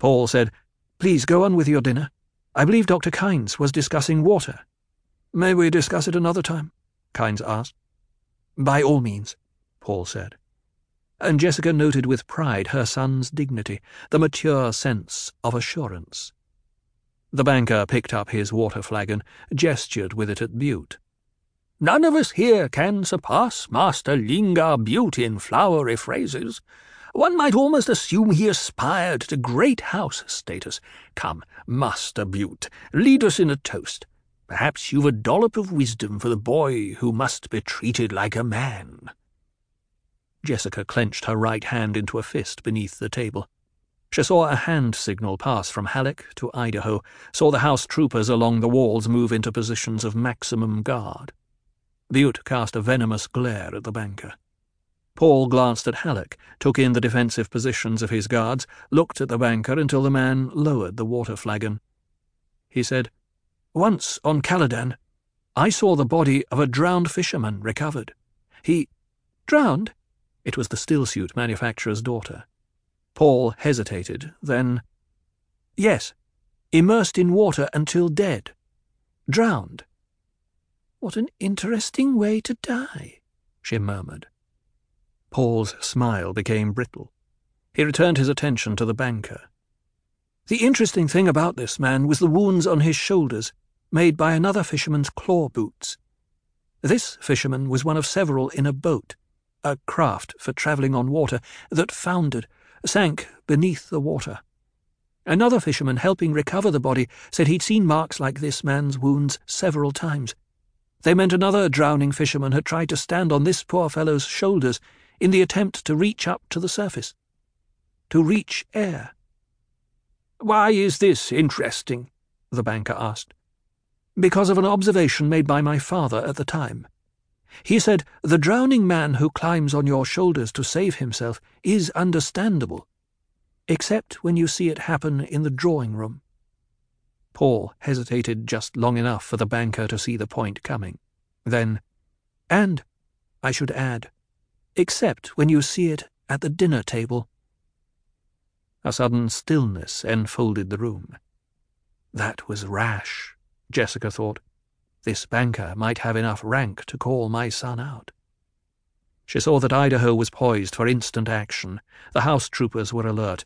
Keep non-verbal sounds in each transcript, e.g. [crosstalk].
Paul said, Please go on with your dinner. I believe Dr. Kynes was discussing water. May we discuss it another time? Kynes asked. By all means, Paul said. And Jessica noted with pride her son's dignity, the mature sense of assurance. The banker picked up his water flagon, gestured with it at Bewt. None of us here can surpass Master Lingar Bewt in flowery phrases. One might almost assume he aspired to great house status. Come, Master Bewt, lead us in a toast. Perhaps you've a dollop of wisdom for the boy who must be treated like a man. Jessica clenched her right hand into a fist beneath the table. She saw a hand signal pass from Halleck to Idaho, saw the house troopers along the walls move into positions of maximum guard. Bewt cast a venomous glare at the banker. Paul glanced at Halleck, took in the defensive positions of his guards, looked at the banker until the man lowered the water flagon. He said, Once on Caladan, I saw the body of a drowned fisherman recovered. He. Drowned? It was the stillsuit manufacturer's daughter. Paul hesitated, then. Yes, immersed in water until dead. Drowned. What an interesting way to die, she murmured. Paul's smile became brittle. He returned his attention to the banker. The interesting thing about this man was the wounds on his shoulders, made by another fisherman's claw boots. This fisherman was one of several in a boat, a craft for travelling on water, that foundered, sank beneath the water. Another fisherman helping recover the body said he'd seen marks like this man's wounds several times. They meant another drowning fisherman had tried to stand on this poor fellow's shoulders in the attempt to reach up to the surface. To reach air. Why is this interesting? the banker asked. Because of an observation made by my father at the time. He said, The drowning man who climbs on your shoulders to save himself is understandable, except when you see it happen in the drawing room. Paul hesitated just long enough for the banker to see the point coming. Then, and, I should add, except when you see it at the dinner table. A sudden stillness enfolded the room. That was rash, Jessica thought. This banker might have enough rank to call my son out. She saw that Idaho was poised for instant action. The house troopers were alert.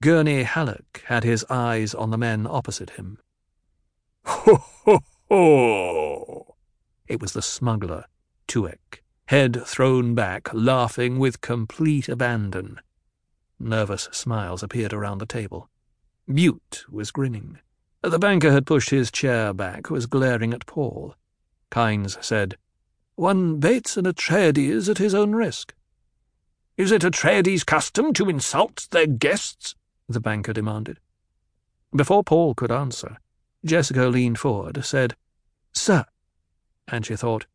Gurney Halleck had his eyes on the men opposite him. [laughs] Ho, ho, ho! It was the smuggler, Tuek, head thrown back, laughing with complete abandon. Nervous smiles appeared around the table. Bewt was grinning. The banker had pushed his chair back, was glaring at Paul. Kynes said, One baits an Atreides at his own risk. Is it Atreides' custom to insult their guests? the banker demanded. Before Paul could answer, Jessica leaned forward, said, Sir, and she thought,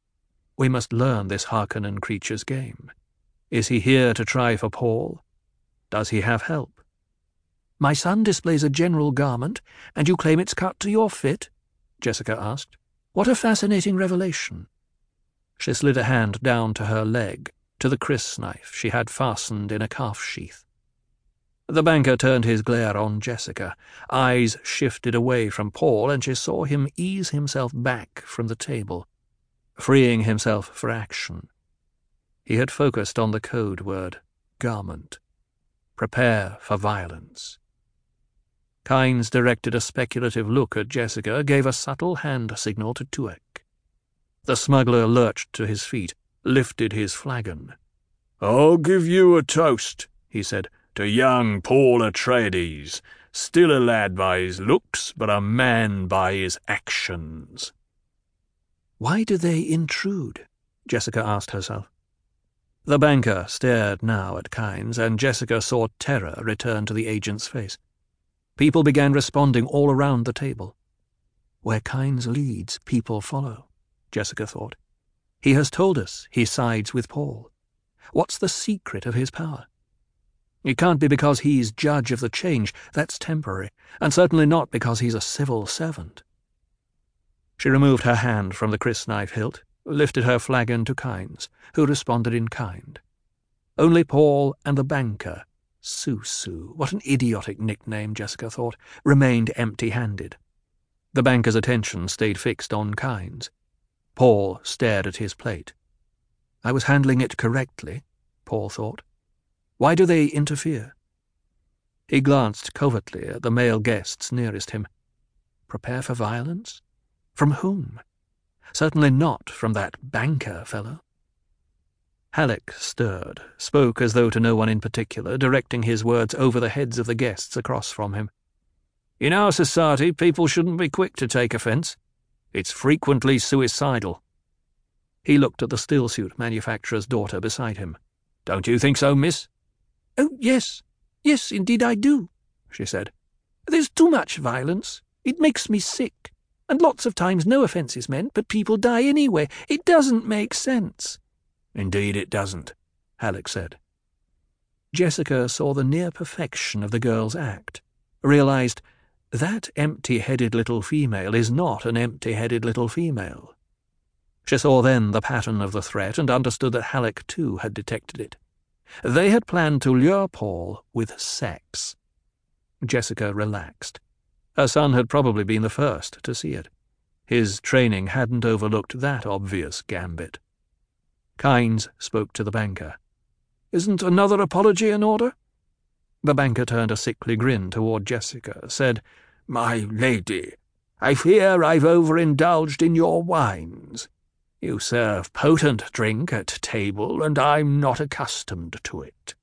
we must learn this Harkonnen creature's game. Is he here to try for Paul? Does he have help? My son displays a general garment, and you claim it's cut to your fit? Jessica asked. What a fascinating revelation. She slid a hand down to her leg, to the crysknife she had fastened in a calf sheath. The banker turned his glare on Jessica. Eyes shifted away from Paul, and she saw him ease himself back from the table, freeing himself for action. He had focused on the code word, garment. Prepare for violence. Kynes directed a speculative look at Jessica, gave a subtle hand signal to Tuek. The smuggler lurched to his feet, lifted his flagon. I'll give you a toast, he said, to young Paul Atreides, still a lad by his looks, but a man by his actions. Why do they intrude? Jessica asked herself. The banker stared now at Kynes, and Jessica saw terror return to the agent's face. People began responding all around the table. Where Kynes leads, people follow, Jessica thought. He has told us he sides with Paul. What's the secret of his power? It can't be because he's judge of the change, that's temporary, and certainly not because he's a civil servant. She removed her hand from the crysknife hilt, lifted her flagon to Kynes, who responded in kind. Only Paul and the banker Soo-Soo, what an idiotic nickname, Jessica thought, remained empty-handed. The banker's attention stayed fixed on Kynes. Paul stared at his plate. I was handling it correctly, Paul thought. Why do they interfere? He glanced covertly at the male guests nearest him. Prepare for violence? From whom? Certainly not from that banker fellow. Halleck stirred, spoke as though to no one in particular, directing his words over the heads of the guests across from him. In our society, people shouldn't be quick to take offence. It's frequently suicidal. He looked at the stillsuit manufacturer's daughter beside him. Don't you think so, miss? Oh, yes. Yes, indeed I do, she said. There's too much violence. It makes me sick. And lots of times no offence is meant, but people die anyway. It doesn't make sense. Indeed it doesn't, Halleck said. Jessica saw the near perfection of the girl's act, realized that empty-headed little female is not an empty-headed little female. She saw then the pattern of the threat and understood that Halleck too had detected it. They had planned to lure Paul with sex. Jessica relaxed. Her son had probably been the first to see it. His training hadn't overlooked that obvious gambit. Kynes spoke to the banker. Isn't another apology in order? The banker turned a sickly grin toward Jessica, said, My lady, I fear I've overindulged in your wines. You serve potent drink at table, and I'm not accustomed to it.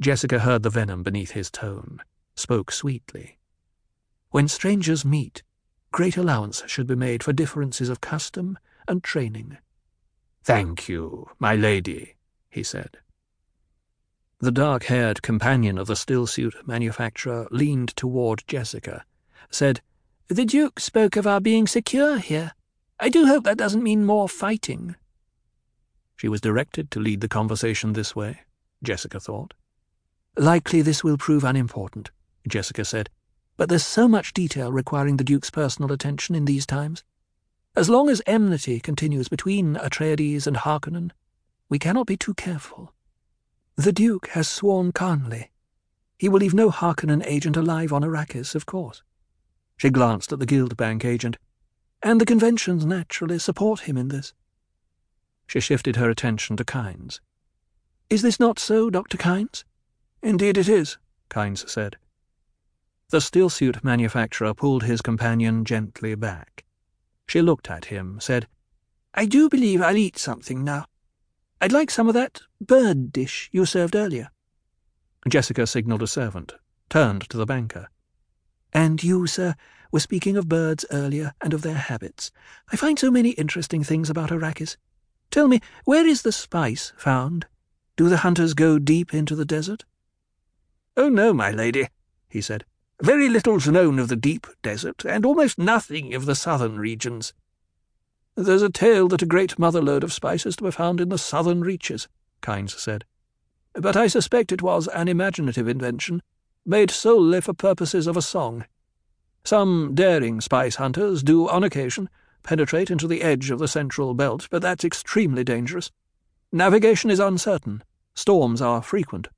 Jessica heard the venom beneath his tone, spoke sweetly. When strangers meet, great allowance should be made for differences of custom and training. Thank you, my lady, he said. The dark-haired companion of the stillsuit manufacturer leaned toward Jessica, said, The Duke spoke of our being secure here. I do hope that doesn't mean more fighting. She was directed to lead the conversation this way, Jessica thought. Likely this will prove unimportant, Jessica said, but there's so much detail requiring the Duke's personal attention in these times. As long as enmity continues between Atreides and Harkonnen, we cannot be too careful. The Duke has sworn kanly. He will leave no Harkonnen agent alive on Arrakis, of course. She glanced at the Guild Bank agent and the conventions naturally support him in this. She shifted her attention to Kynes. Is this not so, Dr. Kynes? Indeed it is, Kynes said. The stillsuit manufacturer pulled his companion gently back. She looked at him, said, I do believe I'll eat something now. I'd like some of that bird dish you served earlier. Jessica signalled a servant, turned to the banker. And you, sir, were speaking of birds earlier and of their habits. I find so many interesting things about Arrakis. Tell me, where is the spice found? Do the hunters go deep into the desert? Oh, no, my lady, he said. Very little's known of the deep desert, and almost nothing of the southern regions. There's a tale that a great motherlode of spice is to be found in the southern reaches, Kynes said. But I suspect it was an imaginative invention, made solely for purposes of a song. Some daring spice hunters do, on occasion, penetrate into the edge of the central belt, but that's extremely dangerous. Navigation is uncertain. Storms are frequent.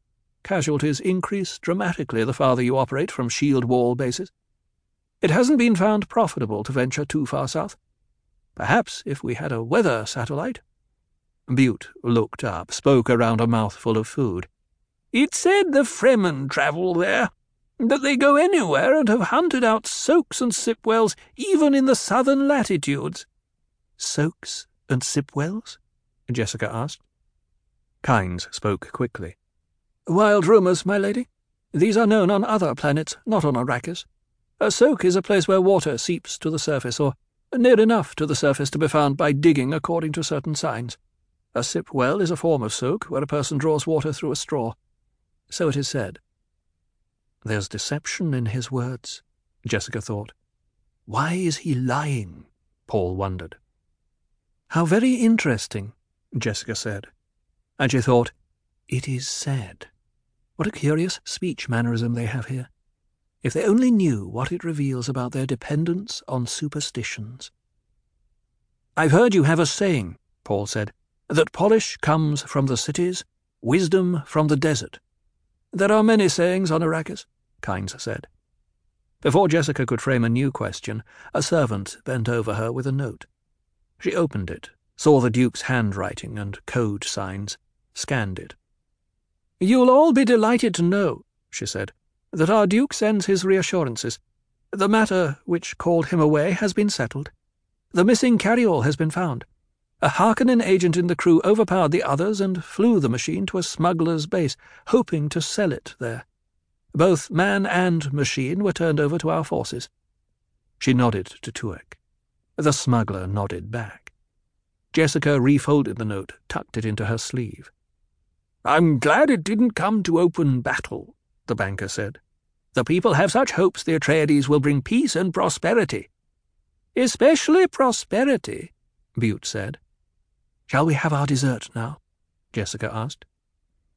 Casualties increase dramatically the farther you operate from shield wall bases. It hasn't been found profitable to venture too far south. Perhaps if we had a weather satellite. Bewt looked up, spoke around a mouthful of food. It said the Fremen travel there that they go anywhere and have hunted out soaks and sipwells even in the southern latitudes. Soaks and sipwells? Jessica asked. Kynes spoke quickly. Wild rumours, my lady. These are known on other planets, not on Arrakis. A soak is a place where water seeps to the surface, or near enough to the surface to be found by digging according to certain signs. A sip well is a form of soak, where a person draws water through a straw. So it is said. There's deception in his words, Jessica thought. Why is he lying? Paul wondered. How very interesting, Jessica said. And she thought, it is said. What a curious speech mannerism they have here. If they only knew what it reveals about their dependence on superstitions. I've heard you have a saying, Paul said, that polish comes from the cities, wisdom from the desert. There are many sayings on Arrakis, Kynes said. Before Jessica could frame a new question, a servant bent over her with a note. She opened it, saw the Duke's handwriting and code signs, scanned it. You'll all be delighted to know, she said, that our Duke sends his reassurances. The matter which called him away has been settled. The missing carryall has been found. A Harkonnen agent in the crew overpowered the others and flew the machine to a smuggler's base, hoping to sell it there. Both man and machine were turned over to our forces. She nodded to Tuek. The smuggler nodded back. Jessica refolded the note, tucked it into her sleeve. I'm glad it didn't come to open battle, the banker said. The people have such hopes the Atreides will bring peace and prosperity. Especially prosperity, Bewt said. Shall we have our dessert now? Jessica asked.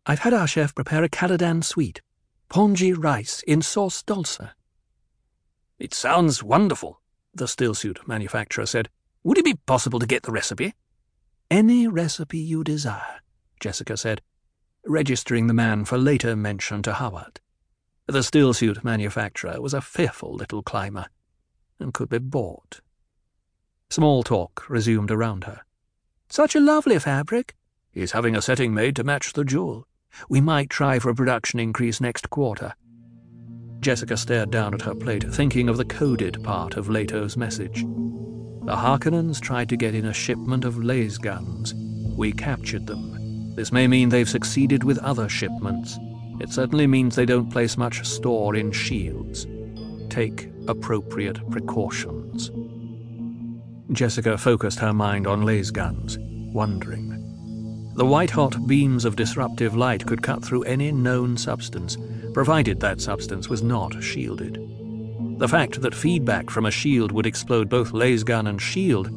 I've had our chef prepare a Caladan sweet, pongi rice in sauce dolsa. It sounds wonderful, the stillsuit manufacturer said. Would it be possible to get the recipe? Any recipe you desire, Jessica said, registering the man for later mention to Hawat. The stillsuit manufacturer was a fearful little climber, and could be bought. Small talk resumed around her. Such a lovely fabric. He's having a setting made to match the jewel. We might try for a production increase next quarter. Jessica stared down at her plate, thinking of the coded part of Leto's message. The Harkonnens tried to get in a shipment of lasguns. We captured them. This may mean they've succeeded with other shipments. It certainly means they don't place much store in shields. Take appropriate precautions. Jessica focused her mind on lasguns, wondering. The white-hot beams of disruptive light could cut through any known substance, provided that substance was not shielded. The fact that feedback from a shield would explode both lasgun and shield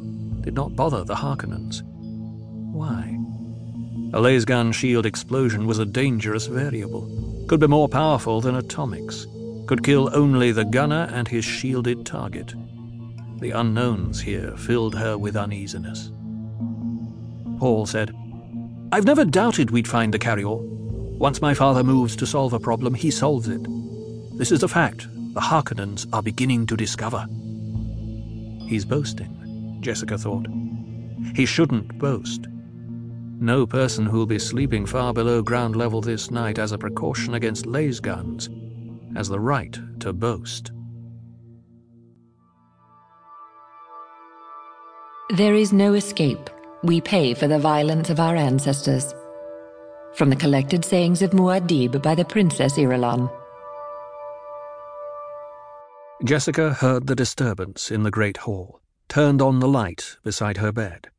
did not bother the Harkonnens. Why? A lasgun shield explosion was a dangerous variable, could be more powerful than atomics, could kill only the gunner and his shielded target. The unknowns here filled her with uneasiness. Paul said, I've never doubted we'd find the carryall. Once my father moves to solve a problem, he solves it. This is a fact the Harkonnens are beginning to discover. He's boasting, Jessica thought. He shouldn't boast. No person who'll be sleeping far below ground level this night as a precaution against lasguns has the right to boast. There is no escape. We pay for the violence of our ancestors. From the collected sayings of Muad'Dib by the Princess Irulan. Jessica heard the disturbance in the great hall, turned on the light beside her bed.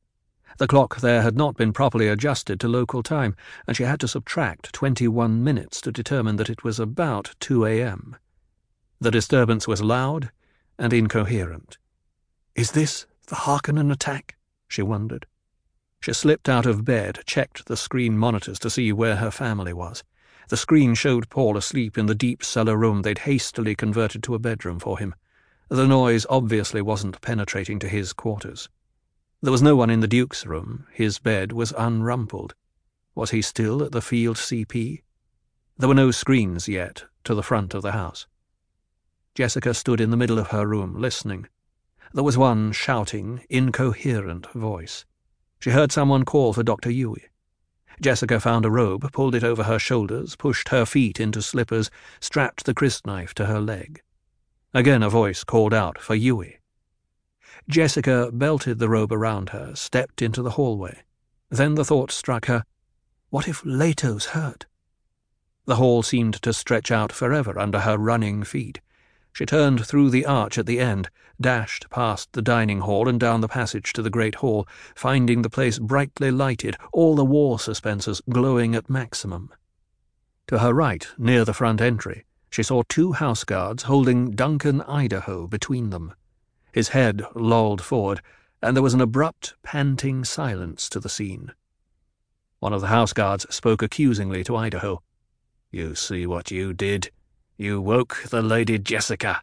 The clock there had not been properly adjusted to local time, and she had to subtract 21 minutes to determine that it was about 2 a.m. The disturbance was loud and incoherent. Is this the Harkonnen attack? she wondered. She slipped out of bed, checked the screen monitors to see where her family was. The screen showed Paul asleep in the deep cellar room they'd hastily converted to a bedroom for him. The noise obviously wasn't penetrating to his quarters. There was no one in the Duke's room. His bed was unrumpled. Was he still at the field CP? There were no screens yet to the front of the house. Jessica stood in the middle of her room, listening. There was one shouting, incoherent voice. She heard someone call for Dr. Yueh. Jessica found a robe, pulled it over her shoulders, pushed her feet into slippers, strapped the crysknife to her leg. Again a voice called out for Yueh. Jessica belted the robe around her, stepped into the hallway. Then the thought struck her, what if Leto's hurt? The hall seemed to stretch out forever under her running feet. She turned through the arch at the end, dashed past the dining hall and down the passage to the great hall, finding the place brightly lighted, all the war suspensors glowing at maximum. To her right, near the front entry, she saw two house guards holding Duncan Idaho between them. His head lolled forward, and there was an abrupt, panting silence to the scene. One of the house guards spoke accusingly to Idaho. You see what you did? You woke the Lady Jessica.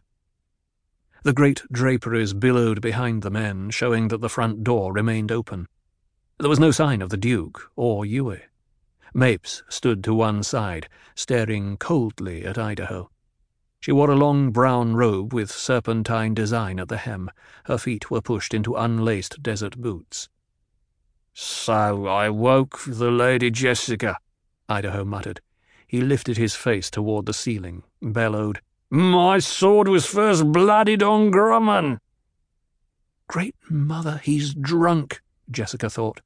The great draperies billowed behind the men, showing that the front door remained open. There was no sign of the Duke or Yueh. Mapes stood to one side, staring coldly at Idaho. She wore a long brown robe with serpentine design at the hem. Her feet were pushed into unlaced desert boots. So I woke the Lady Jessica, Idaho muttered. He lifted his face toward the ceiling, bellowed, My sword was first bloodied on Grumman. Great mother, he's drunk, Jessica thought.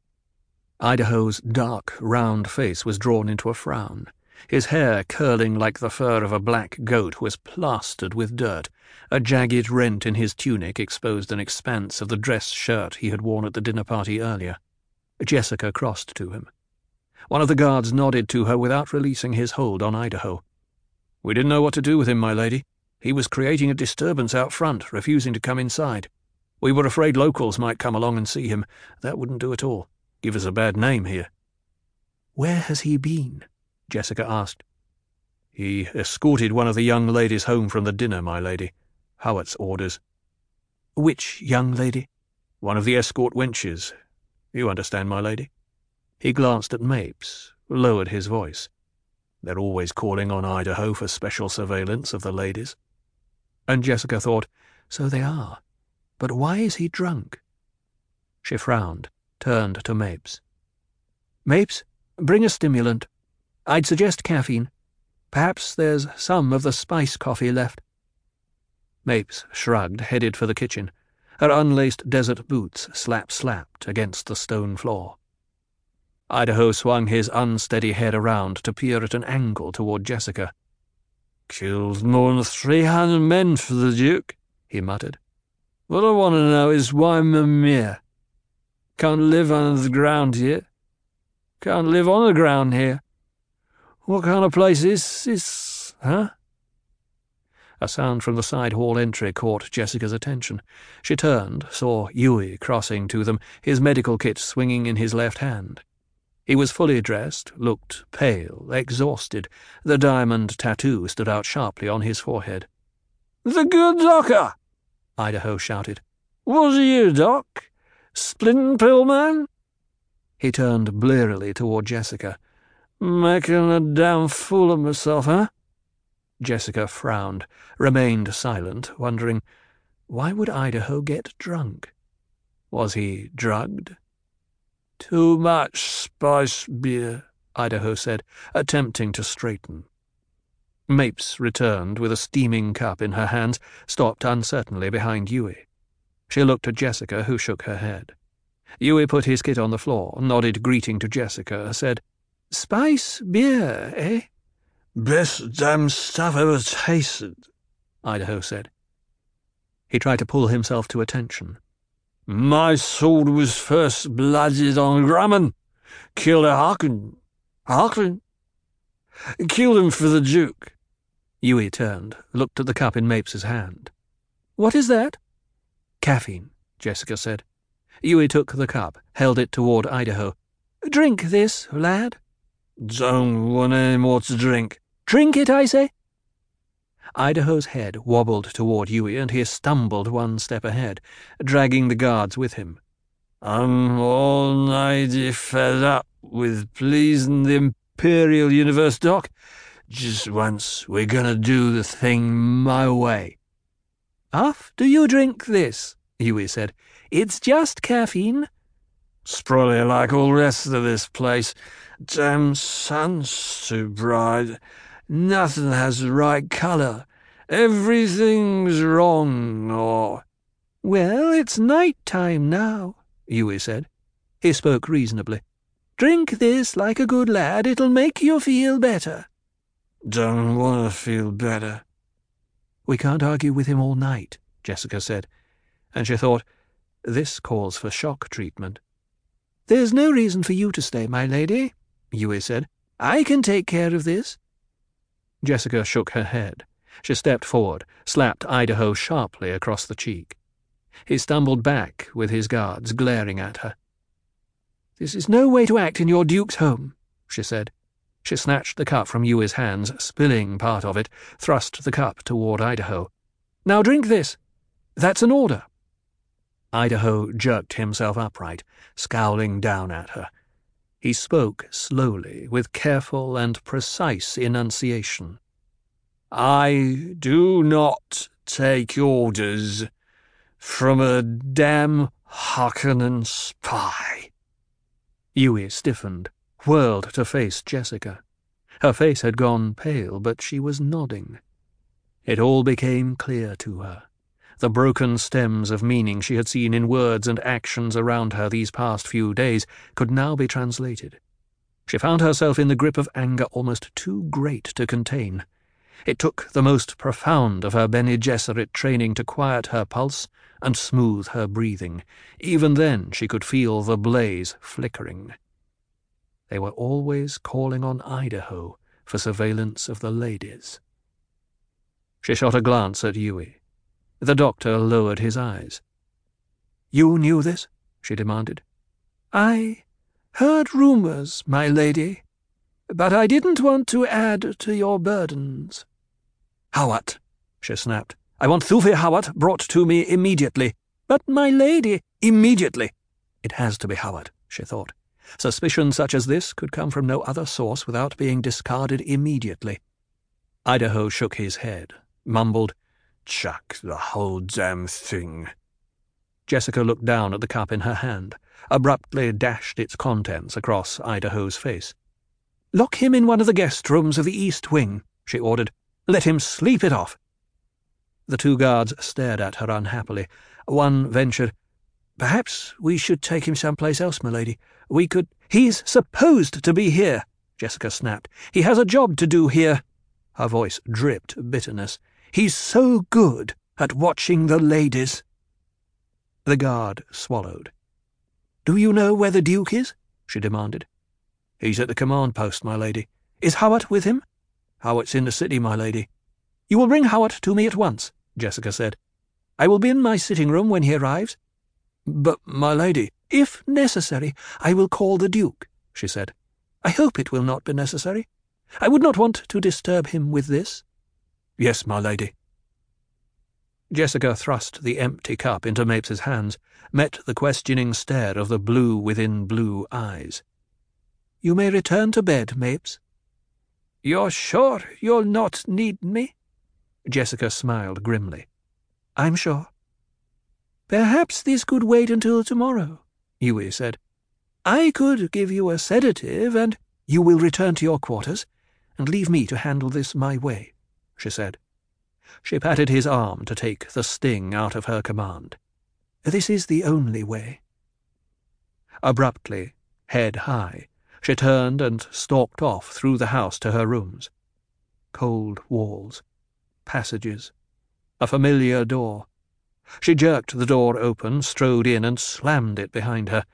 Idaho's dark, round face was drawn into a frown. His hair, curling like the fur of a black goat, was plastered with dirt. A jagged rent in his tunic exposed an expanse of the dress shirt he had worn at the dinner party earlier. Jessica crossed to him. One of the guards nodded to her without releasing his hold on Idaho. We didn't know what to do with him, my lady. He was creating a disturbance out front, refusing to come inside. We were afraid locals might come along and see him. That wouldn't do at all. Give us a bad name here. Where has he been? Jessica asked. He escorted one of the young ladies home from the dinner, my lady. Hawat's orders. Which young lady? One of the escort wenches. You understand, my lady? He glanced at Mapes, lowered his voice. They're always calling on Idaho for special surveillance of the ladies. And Jessica thought, so they are. But why is he drunk? She frowned, turned to Mapes. Mapes, bring a stimulant. I'd suggest caffeine. Perhaps there's some of the spice coffee left. Mapes shrugged, headed for the kitchen. Her unlaced desert boots slap-slapped against the stone floor. Idaho swung his unsteady head around to peer at an angle toward Jessica. Killed more than three hundred men for the Duke, he muttered. What I want to know is why Mimir can't live under the ground here. Can't live on the ground here. What kind of place is this, huh? A sound from the side hall entry caught Jessica's attention. She turned, saw Yueh crossing to them, his medical kit swinging in his left hand. He was fully dressed, looked pale, exhausted. The diamond tattoo stood out sharply on his forehead. The good doctor! Idaho shouted. Was you, Doc? Splint pill man? He turned blearily toward Jessica. Making a damn fool of myself, eh? Jessica frowned, remained silent, wondering, why would Idaho get drunk? Was he drugged? Too much spice beer, Idaho said, attempting to straighten. Mapes returned with a steaming cup in her hands, stopped uncertainly behind Yueh. She looked at Jessica, who shook her head. Yueh put his kit on the floor, nodded greeting to Jessica, said, Spice beer, eh? Best damn stuff ever tasted, Idaho said. He tried to pull himself to attention. My sword was first blooded on Grumman. Killed a Harkin. Harkin? Killed him for the Duke. Yueh turned, looked at the cup in Mapes's hand. What is that? Caffeine, Jessica said. Yueh took the cup, held it toward Idaho. Drink this, lad. Don't want any more to drink. Drink it, I say. Idaho's head wobbled toward Yueh, and he stumbled one step ahead, dragging the guards with him. I'm almighty fed up with pleasing the Imperial Universe, Doc. Just once, we're gonna do the thing my way. After you drink this, Yueh said. It's just caffeine. Sprolly like all rest of this place. Damn sun's too bright. Nothing has the right colour. Everything's wrong, or... Well, it's night time now, Yueh said. He spoke reasonably. Drink this like a good lad. It'll make you feel better. Don't want to feel better. We can't argue with him all night, Jessica said, and she thought, this calls for shock treatment. There's no reason for you to stay, my lady, Yueh said. I can take care of this. Jessica shook her head. She stepped forward, slapped Idaho sharply across the cheek. He stumbled back with his guards glaring at her. This is no way to act in your duke's home, she said. She snatched the cup from Yueh's hands, spilling part of it, thrust the cup toward Idaho. Now drink this. That's an order. Idaho jerked himself upright, scowling down at her. He spoke slowly, with careful and precise enunciation. I do not take orders from a damn Harkonnen spy. Yueh stiffened, whirled to face Jessica. Her face had gone pale, but she was nodding. It all became clear to her. The broken stems of meaning she had seen in words and actions around her these past few days could now be translated. She found herself in the grip of anger almost too great to contain. It took the most profound of her Bene Gesserit training to quiet her pulse and smooth her breathing. Even then she could feel the blaze flickering. They were always calling on Idaho for surveillance of the ladies. She shot a glance at Yueh. The doctor lowered his eyes. You knew this? she demanded. I heard rumors, my lady, but I didn't want to add to your burdens. Hawat, she snapped. I want Thufir Hawat brought to me immediately. But, my lady, immediately. It has to be Hawat, she thought. Suspicion such as this could come from no other source without being discarded immediately. Idaho shook his head, mumbled, Chuck the whole damn thing. Jessica looked down at the cup in her hand, abruptly dashed its contents across Idaho's face. Lock him in one of the guest rooms of the East Wing, she ordered. Let him sleep it off. The two guards stared at her unhappily. One ventured, Perhaps we should take him someplace else, milady. We could. He's supposed to be here, Jessica snapped. He has a job to do here. Her voice dripped bitterness. He's so good at watching the ladies. The guard swallowed. Do you know where the Duke is? she demanded. He's at the command post, my lady. Is Hawat with him? Hawat's in the city, my lady. You will bring Hawat to me at once, Jessica said. I will be in my sitting room when he arrives. But, my lady, if necessary, I will call the Duke, she said. I hope it will not be necessary. I would not want to disturb him with this. Yes, my lady. Jessica thrust the empty cup into Mapes's hands, met the questioning stare of the blue within blue eyes. You may return to bed, Mapes. You're sure you'll not need me? Jessica smiled grimly. I'm sure. Perhaps this could wait until tomorrow, Yueh said. I could give you a sedative, and you will return to your quarters, and leave me to handle this my way she said. She patted his arm to take the sting out of her command. This is the only way. Abruptly, head high, she turned and stalked off through the house to her rooms. Cold walls, passages, a familiar door. She jerked the door open, strode in, and slammed it behind her.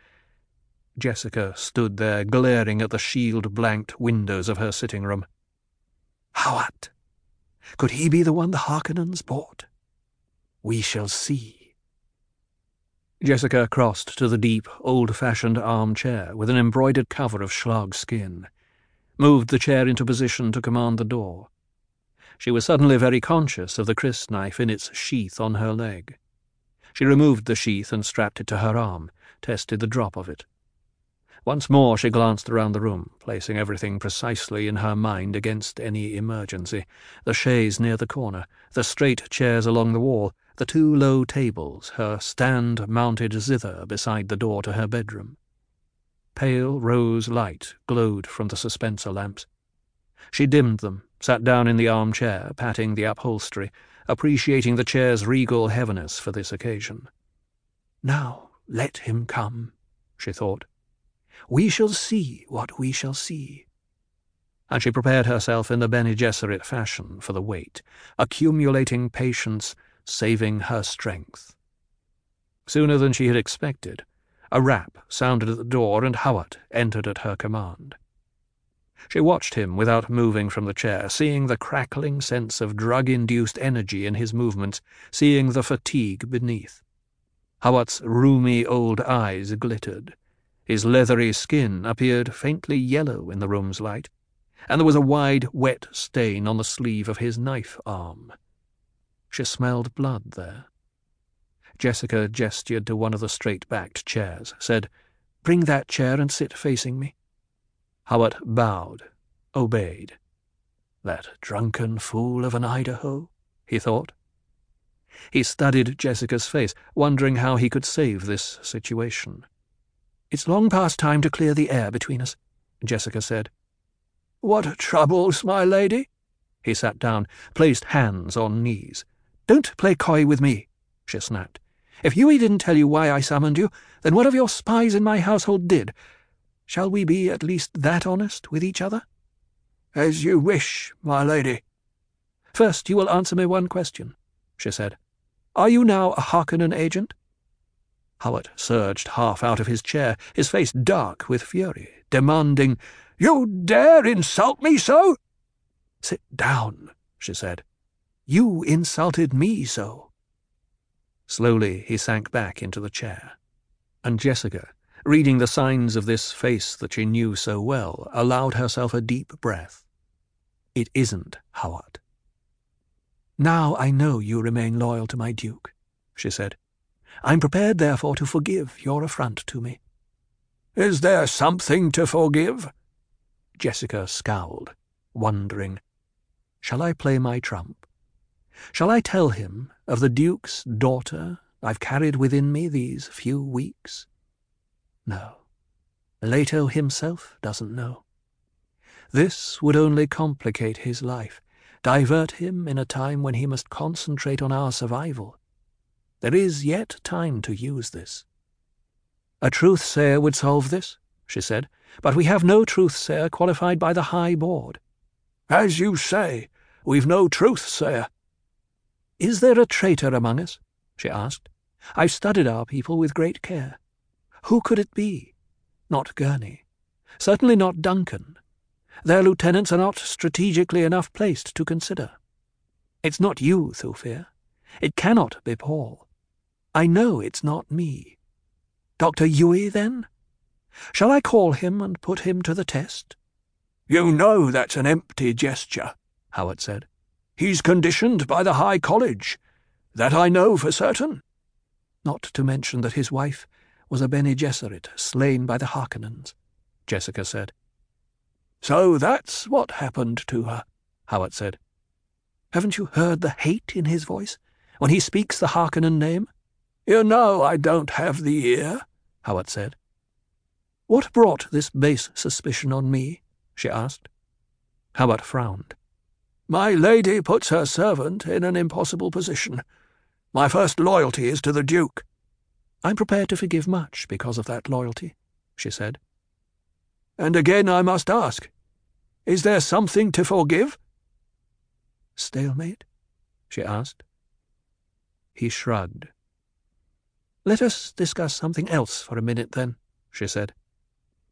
Jessica stood there glaring at the shield-blanked windows of her sitting room. Hawat! Could he be the one the Harkonnens bought? We shall see. Jessica crossed to the deep, old-fashioned armchair with an embroidered cover of schlag skin, moved the chair into position to command the door. She was suddenly very conscious of the crysknife in its sheath on her leg. She removed the sheath and strapped it to her arm, tested the drop of it. Once more she glanced around the room, placing everything precisely in her mind against any emergency. The chaise near the corner, the straight chairs along the wall, the two low tables, her stand-mounted zither beside the door to her bedroom. Pale rose light glowed from the suspensor lamps. She dimmed them, sat down in the armchair, patting the upholstery, appreciating the chair's regal heaviness for this occasion. Now let him come, she thought. We shall see what we shall see. And she prepared herself in the Bene Gesserit fashion for the wait, accumulating patience, saving her strength. Sooner than she had expected, a rap sounded at the door and Hawat entered at her command. She watched him without moving from the chair, seeing the crackling sense of drug-induced energy in his movements, seeing the fatigue beneath. Hawat's rheumy old eyes glittered. His leathery skin appeared faintly yellow in the room's light, and there was a wide, wet stain on the sleeve of his knife arm. She smelled blood there. Jessica gestured to one of the straight-backed chairs, said, Bring that chair and sit facing me. Hawat bowed, obeyed. That drunken fool of an Idaho, he thought. He studied Jessica's face, wondering how he could save this situation. It's long past time to clear the air between us, Jessica said. What troubles, my lady? He sat down, placed hands on knees. Don't play coy with me, she snapped. If Yueh didn't tell you why I summoned you, then one of your spies in my household did. Shall we be at least that honest with each other? As you wish, my lady. First, you will answer me one question, she said. Are you now a Harkonnen agent? Hawat surged half out of his chair, his face dark with fury, demanding, You dare insult me so? Sit down, she said. You insulted me so. Slowly he sank back into the chair, and Jessica, reading the signs of this face that she knew so well, allowed herself a deep breath. It isn't Hawat. Now I know you remain loyal to my duke, she said. I'm prepared, therefore, to forgive your affront to me. Is there something to forgive? Jessica scowled, wondering. Shall I play my trump? Shall I tell him of the Duke's daughter I've carried within me these few weeks? No. Leto himself doesn't know. This would only complicate his life, divert him in a time when he must concentrate on our survival. There is yet time to use this. A truth-sayer would solve this, she said, but we have no truth-sayer qualified by the High Board. As you say, we've no truth-sayer. Is there a traitor among us? she asked. I've studied our people with great care. Who could it be? Not Gurney. Certainly not Duncan. Their lieutenants are not strategically enough placed to consider. It's not you, Thufir. It cannot be Paul. I know it's not me. Dr. Yueh, then? Shall I call him and put him to the test? You know that's an empty gesture, Hawat said. He's conditioned by the High College. That I know for certain. Not to mention that his wife was a Bene Gesserit slain by the Harkonnens, Jessica said. So that's what happened to her, Hawat said. Haven't you heard the hate in his voice when he speaks the Harkonnen name? You know I don't have the ear, Hawat said. What brought this base suspicion on me? she asked. Hawat frowned. My lady puts her servant in an impossible position. My first loyalty is to the Duke. I'm prepared to forgive much because of that loyalty, she said. And again I must ask, is there something to forgive? Stalemate? she asked. He shrugged. Let us discuss something else for a minute, then, she said.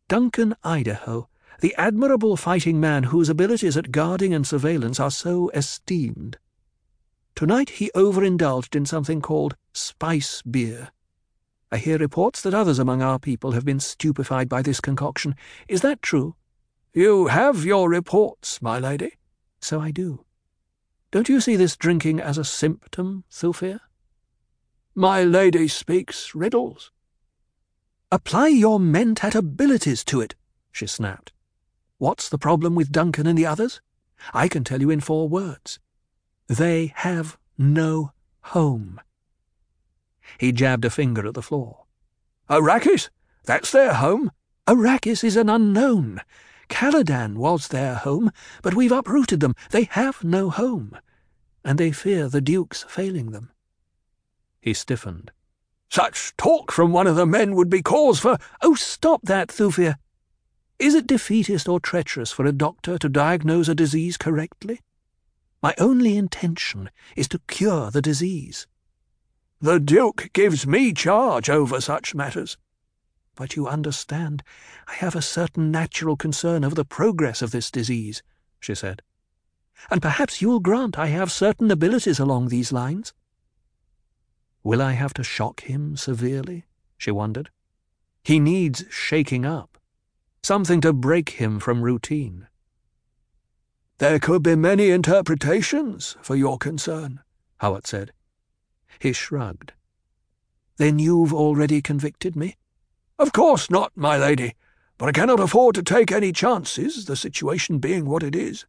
Duncan Idaho, the admirable fighting man whose abilities at guarding and surveillance are so esteemed. Tonight he overindulged in something called spice beer. I hear reports that others among our people have been stupefied by this concoction. Is that true? You have your reports, my lady. So I do. Don't you see this drinking as a symptom, Thufir? My lady speaks riddles. Apply your mentat abilities to it, she snapped. What's the problem with Duncan and the others? I can tell you in four words. They have no home. He jabbed a finger at the floor. Arrakis? That's their home? Arrakis is an unknown. Caladan was their home, but we've uprooted them. They have no home, and they fear the Duke's failing them. He stiffened. Such talk from one of the men would be cause for— Oh, stop that, Thufir. Is it defeatist or treacherous for a doctor to diagnose a disease correctly? My only intention is to cure the disease. The Duke gives me charge over such matters. But you understand, I have a certain natural concern over the progress of this disease, she said. And perhaps you'll grant I have certain abilities along these lines. Will I have to shock him severely? she wondered. He needs shaking up, something to break him from routine. There could be many interpretations for your concern, Hawat said. He shrugged. Then you've already convicted me? Of course not, my lady. but I cannot afford to take any chances, the situation being what it is.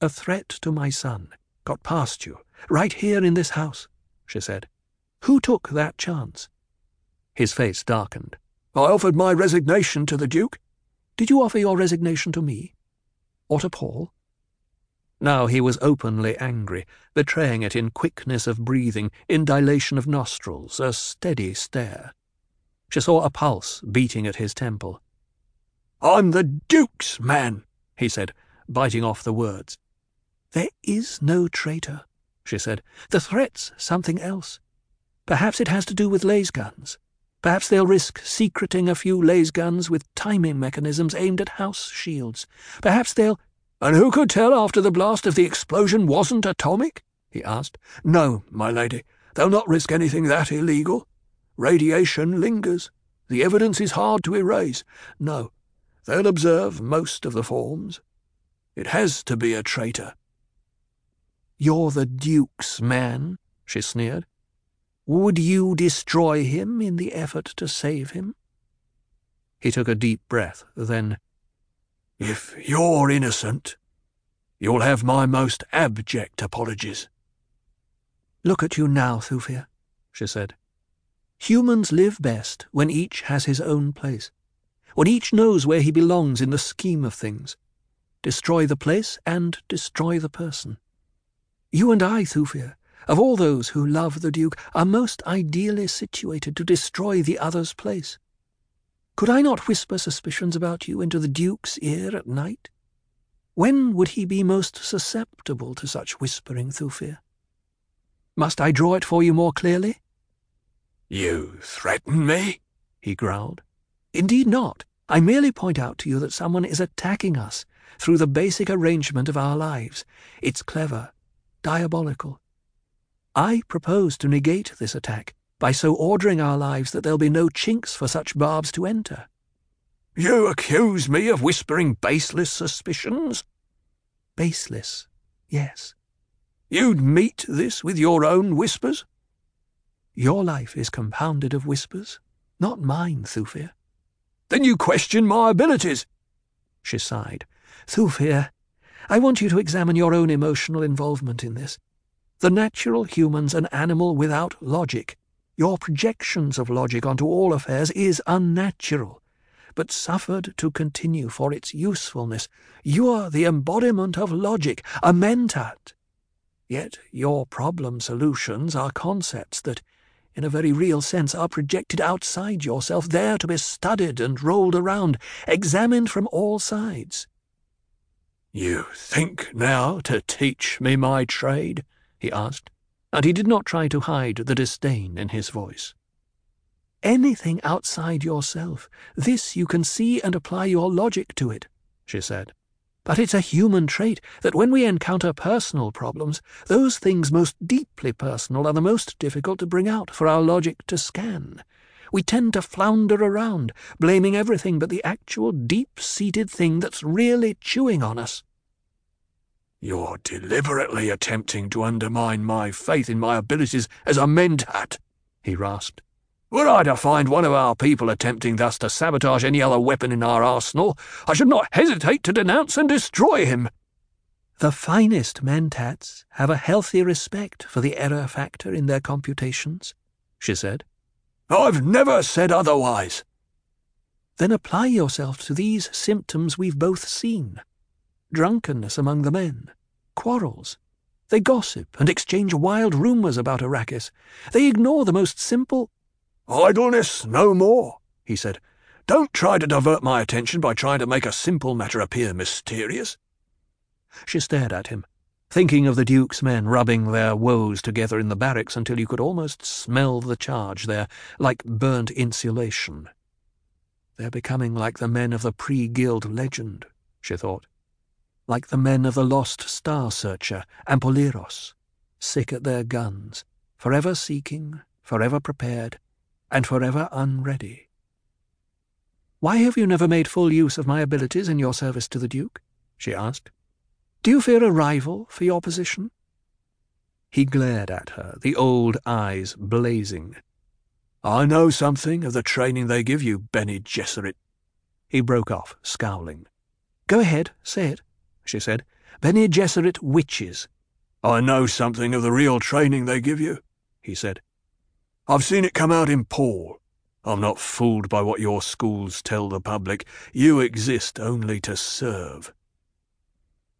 A threat to my son got past you, right here in this house, she said. Who took that chance? His face darkened. I offered my resignation to the Duke. Did you offer your resignation to me? Or to Paul? Now he was openly angry, betraying it in quickness of breathing, in dilation of nostrils, a steady stare. She saw a pulse beating at his temple. I'm the Duke's man, he said, biting off the words. There is no traitor, she said. The threat's something else. Perhaps it has to do with lasguns. Perhaps they'll risk secreting a few lasguns with timing mechanisms aimed at house shields. Perhaps they'll... And who could tell after the blast if the explosion wasn't atomic? he asked. No, my lady, they'll not risk anything that illegal. Radiation lingers. The evidence is hard to erase. No, they'll observe most of the forms. It has to be a traitor. You're the Duke's man, she sneered. Would you destroy him in the effort to save him? He took a deep breath, then if you're innocent, you'll have my most abject apologies. Look at you now, Thufir, she said. Humans live best when each has his own place, when each knows where he belongs in the scheme of things. Destroy the place and destroy the person. You and I, Thufir, of all those who love the Duke, are most ideally situated to destroy the other's place. Could I not whisper suspicions about you into the Duke's ear at night? When would he be most susceptible to such whispering, Thufir? Must I draw it for you more clearly? You threaten me? he growled. Indeed not. I merely point out to you that someone is attacking us through the basic arrangement of our lives. It's clever, diabolical. I propose to negate this attack by so ordering our lives that there'll be no chinks for such barbs to enter. You accuse me of whispering baseless suspicions? Baseless, yes. You'd meet this with your own whispers? Your life is compounded of whispers, not mine, Thufir. Then you question my abilities. She sighed. Thufir, I want you to examine your own emotional involvement in this. The natural human's an animal without logic. Your projections of logic onto all affairs is unnatural, but suffered to continue for its usefulness. You're the embodiment of logic, a mentat. Yet your problem solutions are concepts that, in a very real sense, are projected outside yourself, there to be studied and rolled around, examined from all sides. You think now to teach me my trade? He asked and he did not try to hide the disdain in his voice. Anything outside yourself, this you can see and apply your logic to it, she said. But it's a human trait that when we encounter personal problems, those things most deeply personal are the most difficult to bring out for our logic to scan. We tend to flounder around, blaming everything but the actual deep-seated thing that's really chewing on us. You're deliberately attempting to undermine my faith in my abilities as a mentat, he rasped. Were I to find one of our people attempting thus to sabotage any other weapon in our arsenal, I should not hesitate to denounce and destroy him. The finest mentats have a healthy respect for the error factor in their computations, she said. I've never said otherwise. Then apply yourself to these symptoms we've both seen drunkenness among the men, quarrels. They gossip and exchange wild rumours about Arrakis. They ignore the most simple. Idleness no more, he said. Don't try to divert my attention by trying to make a simple matter appear mysterious. She stared at him, thinking of the Duke's men rubbing their woes together in the barracks until you could almost smell the charge there, like burnt insulation. They're becoming like the men of the pre-guild legend, she thought like the men of the lost star searcher, Ampoliros, sick at their guns, forever seeking, forever prepared, and forever unready. Why have you never made full use of my abilities in your service to the Duke? she asked. Do you fear a rival for your position? He glared at her, the old eyes blazing. I know something of the training they give you, Bene Gesserit. He broke off, scowling. Go ahead, say it, she said. Bene Gesserit witches. I know something of the real training they give you, he said. I've seen it come out in Paul. I'm not fooled by what your schools tell the public. You exist only to serve.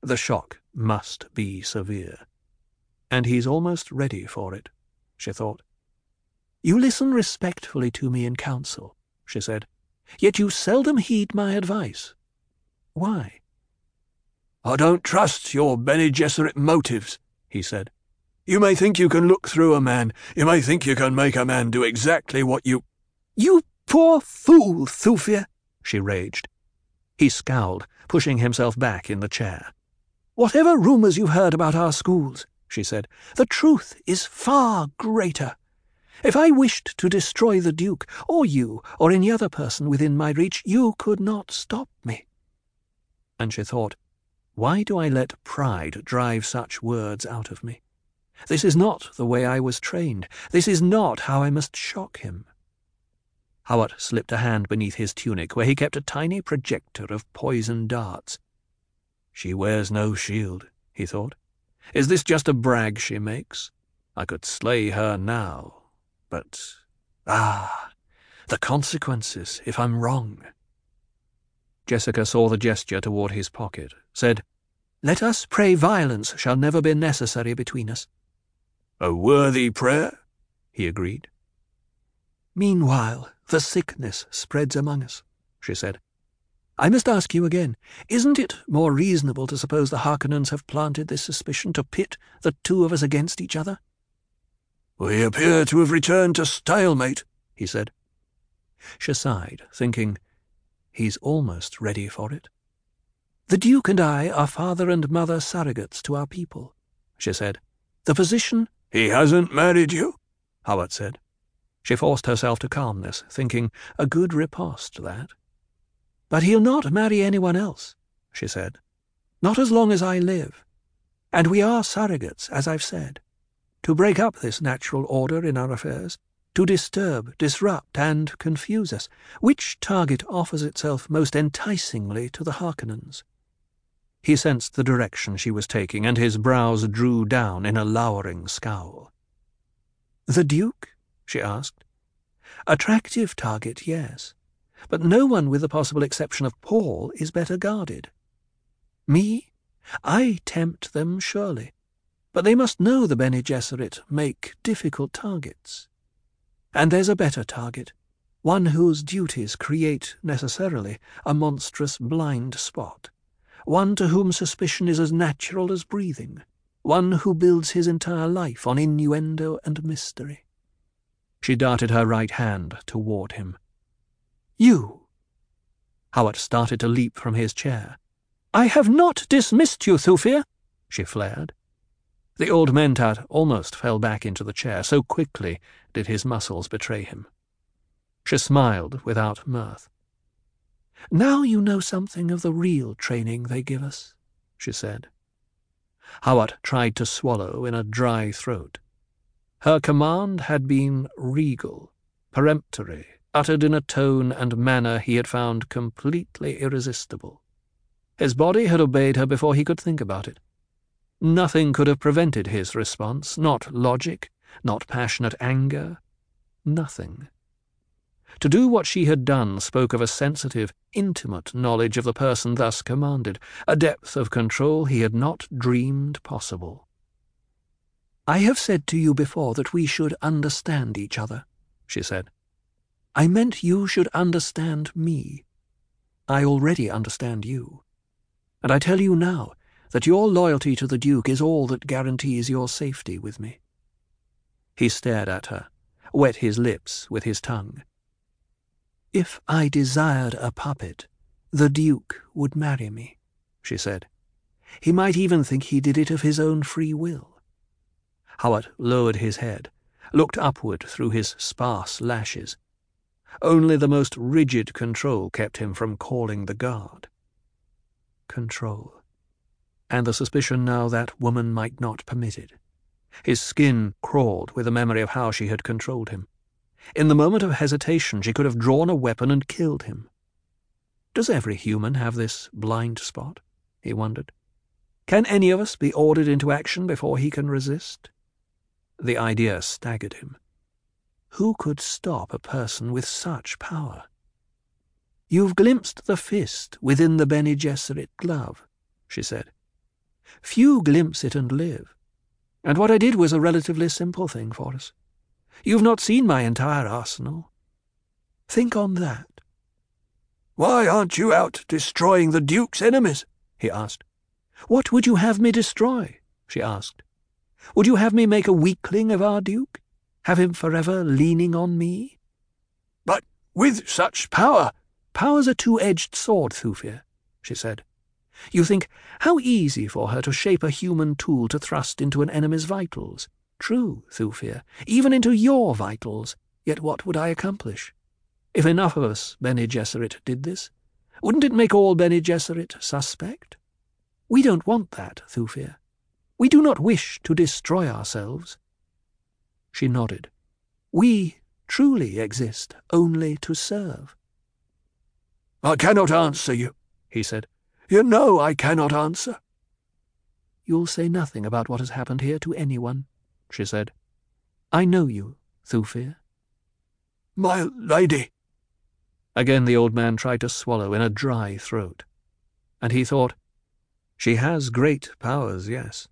The shock must be severe. And he's almost ready for it, she thought. You listen respectfully to me in council, she said, yet you seldom heed my advice. Why? I don't trust your Bene Gesserit motives, he said. You may think you can look through a man. You may think you can make a man do exactly what you... You poor fool, Thufir, she raged. He scowled, pushing himself back in the chair. Whatever rumours you've heard about our schools, she said, the truth is far greater. If I wished to destroy the Duke, or you, or any other person within my reach, you could not stop me. And she thought, why do I let pride drive such words out of me? This is not the way I was trained. This is not how I must shock him. Hawat slipped a hand beneath his tunic, where he kept a tiny projector of poison darts. She wears no shield, he thought. Is this just a brag she makes? I could slay her now, but, ah, the consequences if I'm wrong. Jessica saw the gesture toward his pocket, said, Let us pray violence shall never be necessary between us. A worthy prayer, he agreed. Meanwhile, the sickness spreads among us, she said. I must ask you again, isn't it more reasonable to suppose the Harkonnens have planted this suspicion to pit the two of us against each other? We appear to have returned to stalemate, he said. She sighed, thinking, he's almost ready for it. The Duke and I are father and mother surrogates to our people, she said. The physician. He hasn't married you, Hawat said. She forced herself to calmness, thinking, a good riposte, that. But he'll not marry anyone else, she said. Not as long as I live. And we are surrogates, as I've said to break up this natural order in our affairs, to disturb, disrupt, and confuse us. Which target offers itself most enticingly to the Harkonnens? He sensed the direction she was taking, and his brows drew down in a lowering scowl. The Duke? she asked. Attractive target, yes. But no one, with the possible exception of Paul, is better guarded. Me? I tempt them, surely but they must know the Bene Gesserit make difficult targets. And there's a better target, one whose duties create, necessarily, a monstrous blind spot, one to whom suspicion is as natural as breathing, one who builds his entire life on innuendo and mystery. She darted her right hand toward him. You! Hawat started to leap from his chair. I have not dismissed you, Thufir, she flared. The old Mentat almost fell back into the chair, so quickly did his muscles betray him. She smiled without mirth. Now you know something of the real training they give us, she said. Hawat tried to swallow in a dry throat. Her command had been regal, peremptory, uttered in a tone and manner he had found completely irresistible. His body had obeyed her before he could think about it. Nothing could have prevented his response, not logic, not passionate anger, nothing. To do what she had done spoke of a sensitive, intimate knowledge of the person thus commanded, a depth of control he had not dreamed possible. I have said to you before that we should understand each other, she said. I meant you should understand me. I already understand you. And I tell you now that your loyalty to the Duke is all that guarantees your safety with me. He stared at her, wet his lips with his tongue. If I desired a puppet, the Duke would marry me, she said. He might even think he did it of his own free will. Hawat lowered his head, looked upward through his sparse lashes. Only the most rigid control kept him from calling the guard. Control and the suspicion now that woman might not permit it. His skin crawled with the memory of how she had controlled him. In the moment of hesitation, she could have drawn a weapon and killed him. Does every human have this blind spot? he wondered. Can any of us be ordered into action before he can resist? The idea staggered him. Who could stop a person with such power? You've glimpsed the fist within the Bene Gesserit glove, she said. Few glimpse it and live. And what I did was a relatively simple thing for us. You've not seen my entire arsenal. Think on that. Why aren't you out destroying the Duke's enemies? he asked. What would you have me destroy? she asked. Would you have me make a weakling of our Duke? Have him forever leaning on me? But with such power... Power's a two-edged sword, Thufir, she said. You think, how easy for her to shape a human tool to thrust into an enemy's vitals. True, Thufir, even into your vitals. Yet what would I accomplish? If enough of us, Bene Gesserit, did this, wouldn't it make all Bene Gesserit suspect? We don't want that, Thufir. We do not wish to destroy ourselves. She nodded. We truly exist only to serve. I cannot answer you, he said. You know I cannot answer. You'll say nothing about what has happened here to anyone, she said. I know you, Thufir. My lady. Again the old man tried to swallow in a dry throat. And he thought, She has great powers, yes,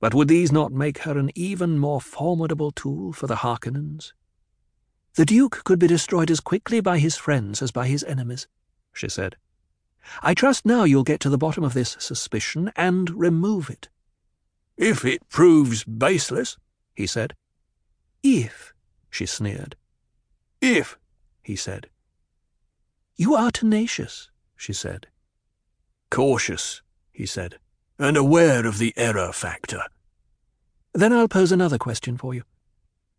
but would these not make her an even more formidable tool for the Harkonnens? The Duke could be destroyed as quickly by his friends as by his enemies she said. I trust now you'll get to the bottom of this suspicion and remove it. If it proves baseless, he said. If, she sneered. If, he said. You are tenacious, she said. Cautious, he said, and aware of the error factor. Then I'll pose another question for you.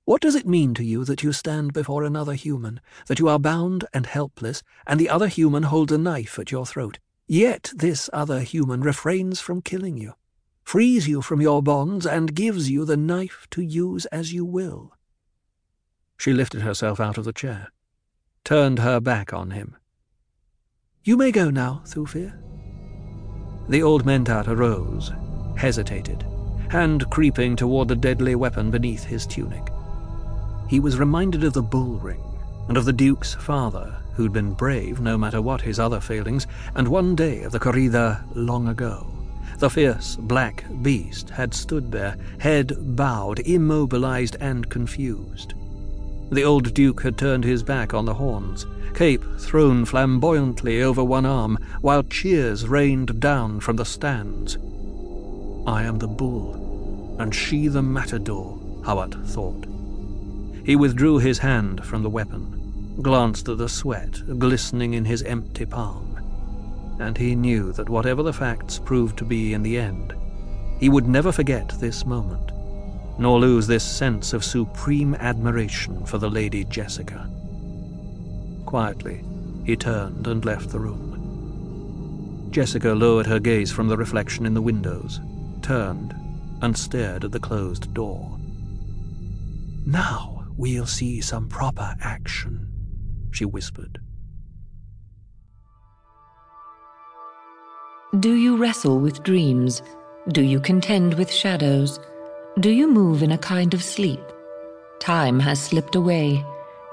What does it mean to you that you stand before another human, that you are bound and helpless, and the other human holds a knife at your throat? Yet this other human refrains from killing you, frees you from your bonds, and gives you the knife to use as you will. She lifted herself out of the chair, turned her back on him. You may go now, Thufir. The old Mentat arose, hesitated, hand creeping toward the deadly weapon beneath his tunic he was reminded of the bull ring and of the Duke's father, who'd been brave no matter what his other failings, and one day of the corrida long ago. The fierce black beast had stood there, head bowed, immobilized and confused. The old Duke had turned his back on the horns, cape thrown flamboyantly over one arm, while cheers rained down from the stands. I am the bull, and she the matador, Hawat thought. He withdrew his hand from the weapon, glanced at the sweat glistening in his empty palm, and he knew that whatever the facts proved to be in the end, he would never forget this moment, nor lose this sense of supreme admiration for the Lady Jessica. Quietly, he turned and left the room. Jessica lowered her gaze from the reflection in the windows, turned, and stared at the closed door. Now, we'll see some proper action, she whispered. Do you wrestle with dreams? Do you contend with shadows? Do you move in a kind of sleep? Time has slipped away.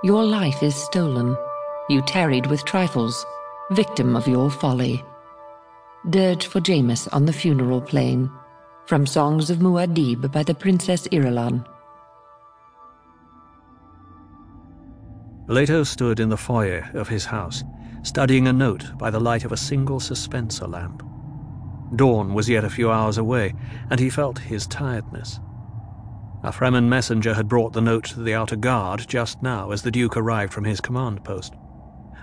Your life is stolen. You tarried with trifles, victim of your folly. Dirge for Jameis on the funeral plain. From Songs of Muad'Dib by the Princess Irulan. Leto stood in the foyer of his house, studying a note by the light of a single suspensor lamp. Dawn was yet a few hours away, and he felt his tiredness. A Fremen messenger had brought the note to the outer guard just now as the Duke arrived from his command post.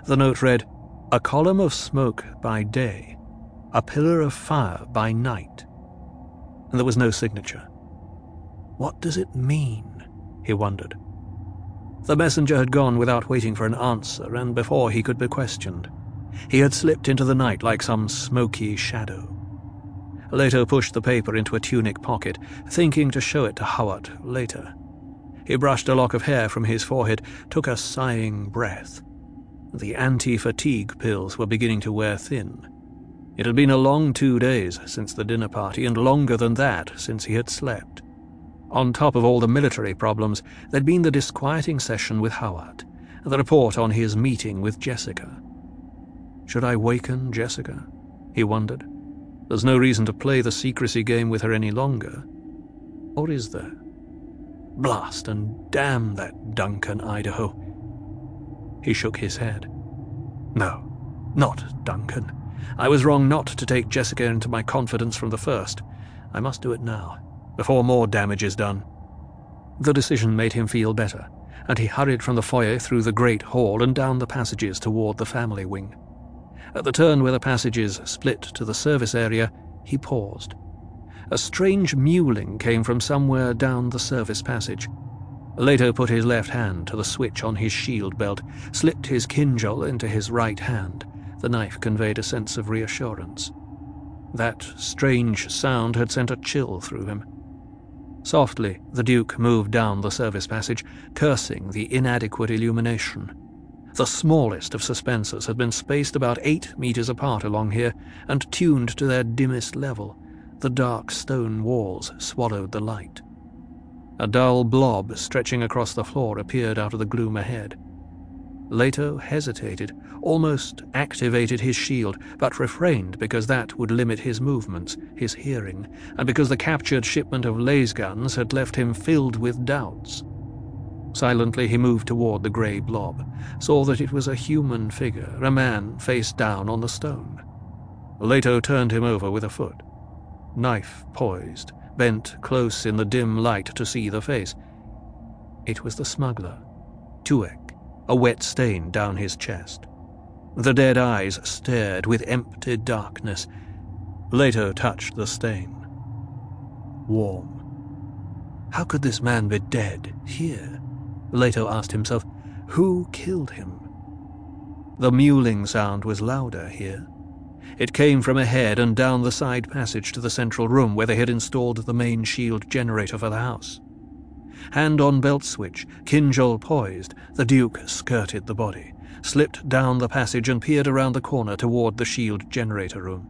The note read, A column of smoke by day, a pillar of fire by night. And there was no signature. What does it mean? he wondered. The messenger had gone without waiting for an answer, and before he could be questioned. He had slipped into the night like some smoky shadow. Leto pushed the paper into a tunic pocket, thinking to show it to Hawat later. He brushed a lock of hair from his forehead, took a sighing breath. The anti-fatigue pills were beginning to wear thin. It had been a long two days since the dinner party, and longer than that since he had slept. On top of all the military problems, there'd been the disquieting session with Hawat, the report on his meeting with Jessica. Should I waken Jessica? He wondered. There's no reason to play the secrecy game with her any longer. Or is there? Blast and damn that Duncan, Idaho. He shook his head. No, not Duncan. I was wrong not to take Jessica into my confidence from the first. I must do it now, before more damage is done. The decision made him feel better, and he hurried from the foyer through the great hall and down the passages toward the family wing. At the turn where the passages split to the service area, he paused. A strange mewling came from somewhere down the service passage. Leto put his left hand to the switch on his shield belt, slipped his kinjal into his right hand. The knife conveyed a sense of reassurance. That strange sound had sent a chill through him. Softly, the Duke moved down the service passage, cursing the inadequate illumination. The smallest of suspensors had been spaced about eight meters apart along here and tuned to their dimmest level. The dark stone walls swallowed the light. A dull blob stretching across the floor appeared out of the gloom ahead. Leto hesitated, almost activated his shield, but refrained because that would limit his movements, his hearing, and because the captured shipment of lasguns had left him filled with doubts. Silently he moved toward the grey blob, saw that it was a human figure, a man face down on the stone. Leto turned him over with a foot. Knife poised, bent close in the dim light to see the face. It was the smuggler, Tuek, a wet stain down his chest. The dead eyes stared with empty darkness. Leto touched the stain. Warm. How could this man be dead here? Leto asked himself, who killed him? The mewling sound was louder here. It came from ahead and down the side passage to the central room where they had installed the main shield generator for the house. Hand on belt switch, Kinjal poised, the Duke skirted the body, slipped down the passage and peered around the corner toward the shield generator room.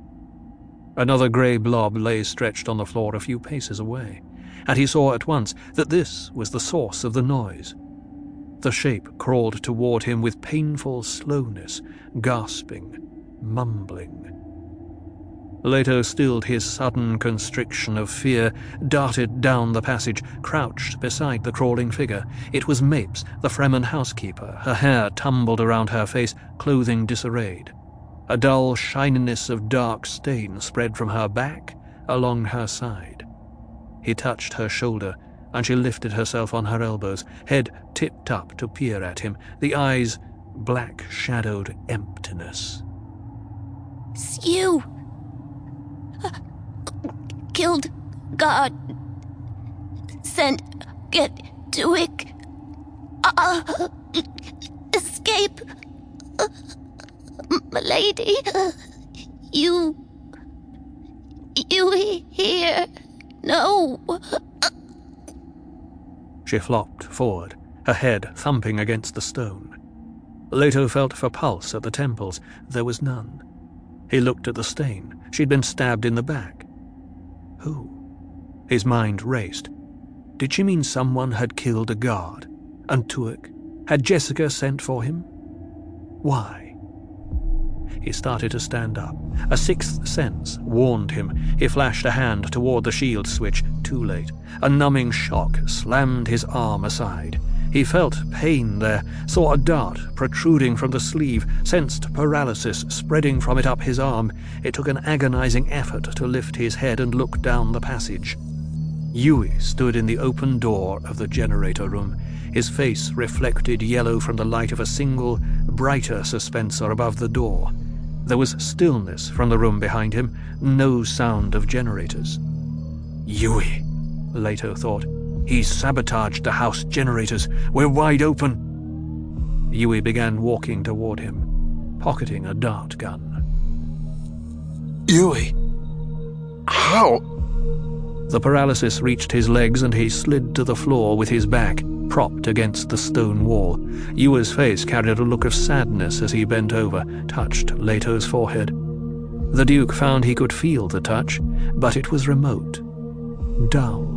Another grey blob lay stretched on the floor a few paces away, and he saw at once that this was the source of the noise. The shape crawled toward him with painful slowness, gasping, mumbling. Leto stilled his sudden constriction of fear, darted down the passage, crouched beside the crawling figure. It was Mapes, the Fremen housekeeper, her hair tumbled around her face, clothing disarrayed. A dull shininess of dark stain spread from her back along her side. He touched her shoulder, and she lifted herself on her elbows, head tipped up to peer at him, the eyes black shadowed emptiness. It's you! Killed God. Sent get Tuek. Uh, escape. Uh, milady. You. You here. No. She flopped forward, her head thumping against the stone. Leto felt for pulse at the temples. There was none. He looked at the stain. She'd been stabbed in the back. Who? His mind raced. Did she mean someone had killed a guard? And Tuek? Had Jessica sent for him? Why? He started to stand up. A sixth sense warned him. He flashed a hand toward the shield switch, too late. A numbing shock slammed his arm aside. He felt pain there, saw a dart protruding from the sleeve, sensed paralysis spreading from it up his arm. It took an agonizing effort to lift his head and look down the passage. Yueh stood in the open door of the generator room, his face reflected yellow from the light of a single, brighter suspensor above the door. There was stillness from the room behind him, no sound of generators. Yueh, Leto thought. He's sabotaged the house generators. We're wide open. Yueh began walking toward him, pocketing a dart gun. Yueh! How? The paralysis reached his legs and he slid to the floor with his back. propped against the stone wall. Yueh's face carried a look of sadness as he bent over, touched Leto's forehead. The Duke found he could feel the touch, but it was remote, dull.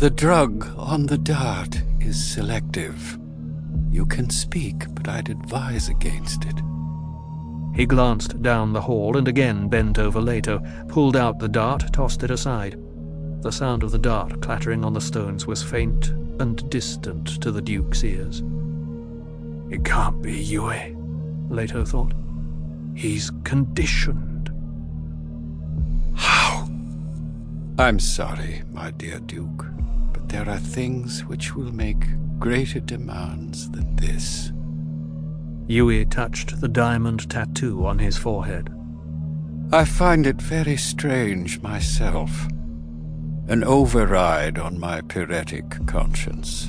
The drug on the dart is selective. You can speak, but I'd advise against it. He glanced down the hall and again bent over Leto, pulled out the dart, tossed it aside. The sound of the dart clattering on the stones was faint and distant to the Duke's ears. It can't be Yueh, Leto thought. He's conditioned. I'm sorry, my dear Duke, but there are things which will make greater demands than this. Yueh touched the diamond tattoo on his forehead. I find it very strange myself. An override on my pyretic conscience.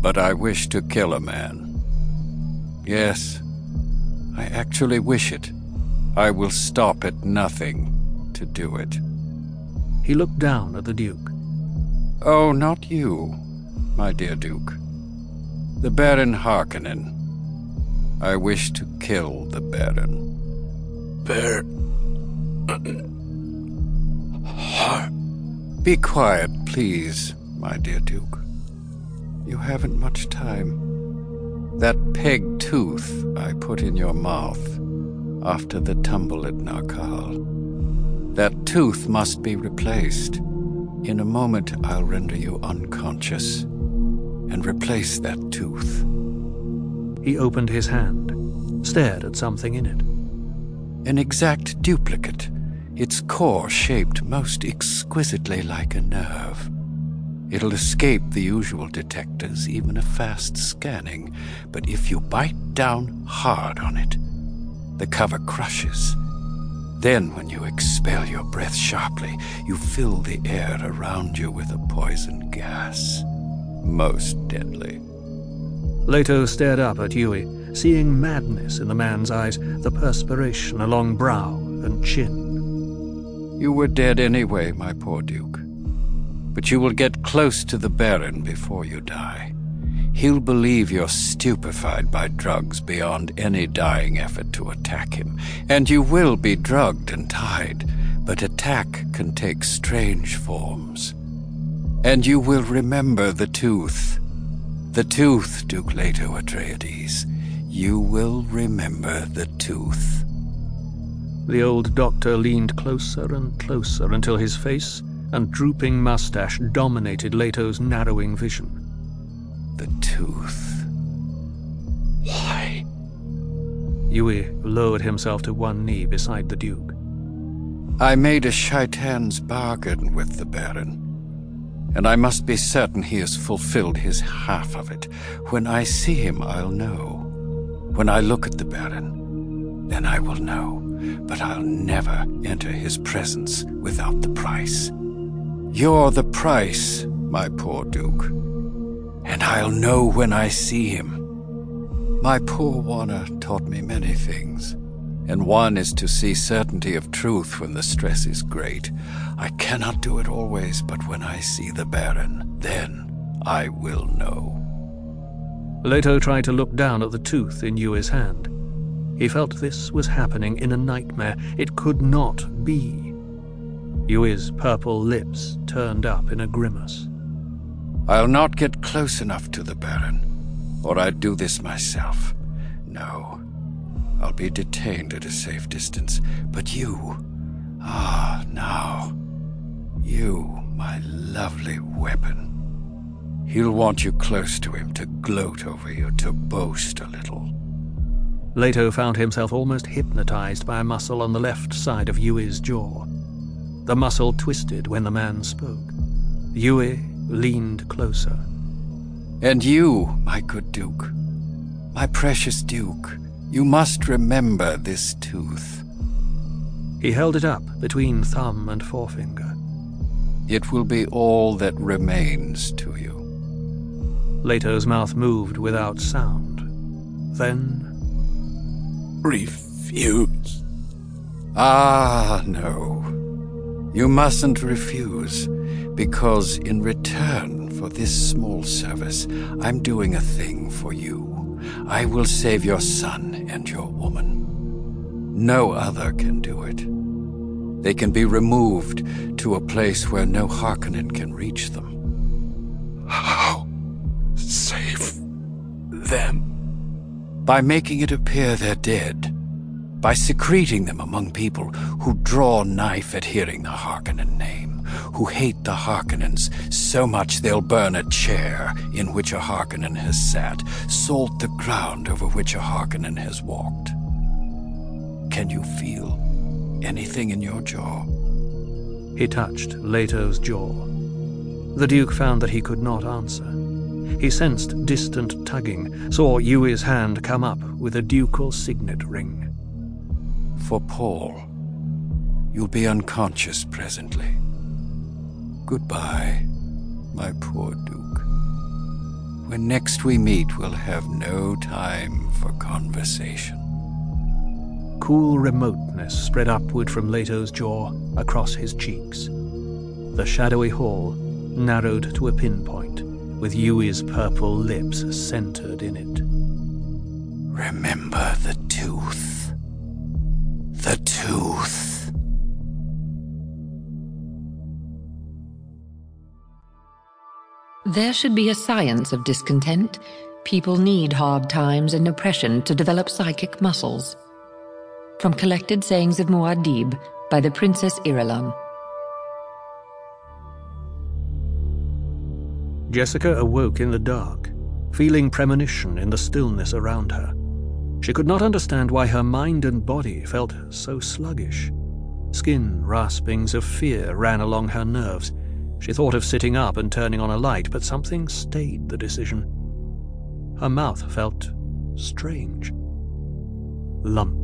But I wish to kill a man. Yes, I actually wish it. I will stop at nothing to do it. He looked down at the Duke. Oh, not you, my dear Duke. The Baron Harkonnen I wish to kill the Baron. Bear. Be quiet, please, my dear Duke. You haven't much time. That peg tooth I put in your mouth after the tumble at Narcal. That tooth must be replaced. In a moment, I'll render you unconscious and replace that tooth. He opened his hand, stared at something in it. An exact duplicate, its core shaped most exquisitely like a nerve. It'll escape the usual detectors, even a fast scanning, but if you bite down hard on it, the cover crushes. Then, when you expel your breath sharply, you fill the air around you with a poison gas. Most deadly. Leto stared up at Yueh, seeing madness in the man's eyes, the perspiration along brow and chin. You were dead anyway, my poor Duke. But you will get close to the Baron before you die. He'll believe you're stupefied by drugs beyond any dying effort to attack him. And you will be drugged and tied, but attack can take strange forms. And you will remember the tooth the tooth, Duke Leto Atreides. You will remember the tooth. The old doctor leaned closer and closer until his face and drooping mustache dominated Leto's narrowing vision. The tooth. Why? Yueh lowered himself to one knee beside the Duke. I made a shaitan's bargain with the Baron and I must be certain he has fulfilled his half of it. When I see him, I'll know. When I look at the Baron, then I will know. But I'll never enter his presence without the price. You're the price, my poor Duke. And I'll know when I see him. My poor Wanna taught me many things and one is to see certainty of truth when the stress is great. I cannot do it always, but when I see the Baron, then I will know. Leto tried to look down at the tooth in Yueh's hand. He felt this was happening in a nightmare. It could not be. Yueh's purple lips turned up in a grimace. I'll not get close enough to the Baron, or I'd do this myself. No, I'll be detained at a safe distance. But you, ah, now, you, my lovely weapon. He'll want you close to him to gloat over you, to boast a little. Leto found himself almost hypnotized by a muscle on the left side of Yueh's jaw. The muscle twisted when the man spoke. Yueh leaned closer. And you, my good Duke, my precious Duke, you must remember this tooth. He held it up between thumb and forefinger. It will be all that remains to you. Leto's mouth moved without sound. Then. Refuse. Ah, no. You mustn't refuse, because in return for this small service, I'm doing a thing for you. I will save your son and your woman. No other can do it. They can be removed to a place where no Harkonnen can reach them. How? Save them? By making it appear they're dead. By secreting them among people who draw knife at hearing the Harkonnen name, who hate the Harkonnens so much they'll burn a chair in which a Harkonnen has sat, salt the ground over which a Harkonnen has walked. Can you feel anything in your jaw? He touched Leto's jaw. The Duke found that he could not answer. He sensed distant tugging, saw Yueh's hand come up with a ducal signet ring. For Paul, you'll be unconscious presently. Goodbye, my poor Duke. When next we meet, we'll have no time for conversation. Cool remoteness spread upward from Leto's jaw across his cheeks. The shadowy hall narrowed to a pinpoint, with Yueh's purple lips centered in it. Remember the tooth. The tooth. There should be a science of discontent. People need hard times and oppression to develop psychic muscles. From Collected Sayings of Muad'Dib by the Princess Irulan. Jessica awoke in the dark, feeling premonition in the stillness around her. She could not understand why her mind and body felt so sluggish. Skin raspings of fear ran along her nerves. She thought of sitting up and turning on a light, but something stayed the decision. Her mouth felt strange. Lump,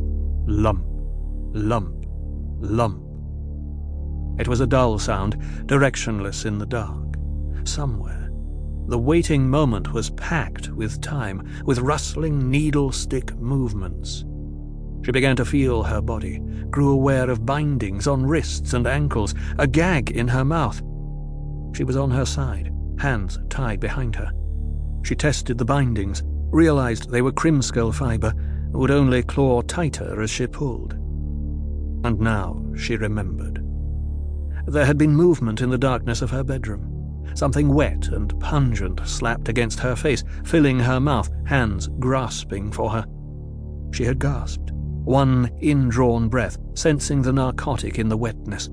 lump, lump, lump. It was a dull sound, directionless in the dark. Somewhere. The waiting moment was packed with time, with rustling needle stick movements. She began to feel her body, grew aware of bindings on wrists and ankles, a gag in her mouth. She was on her side, hands tied behind her. She tested the bindings, realized they were krimskell fiber, would only claw tighter as she pulled. And now she remembered. There had been movement in the darkness of her bedroom. Something wet and pungent slapped against her face, filling her mouth, hands grasping for her. She had gasped, one indrawn breath, sensing the narcotic in the wetness.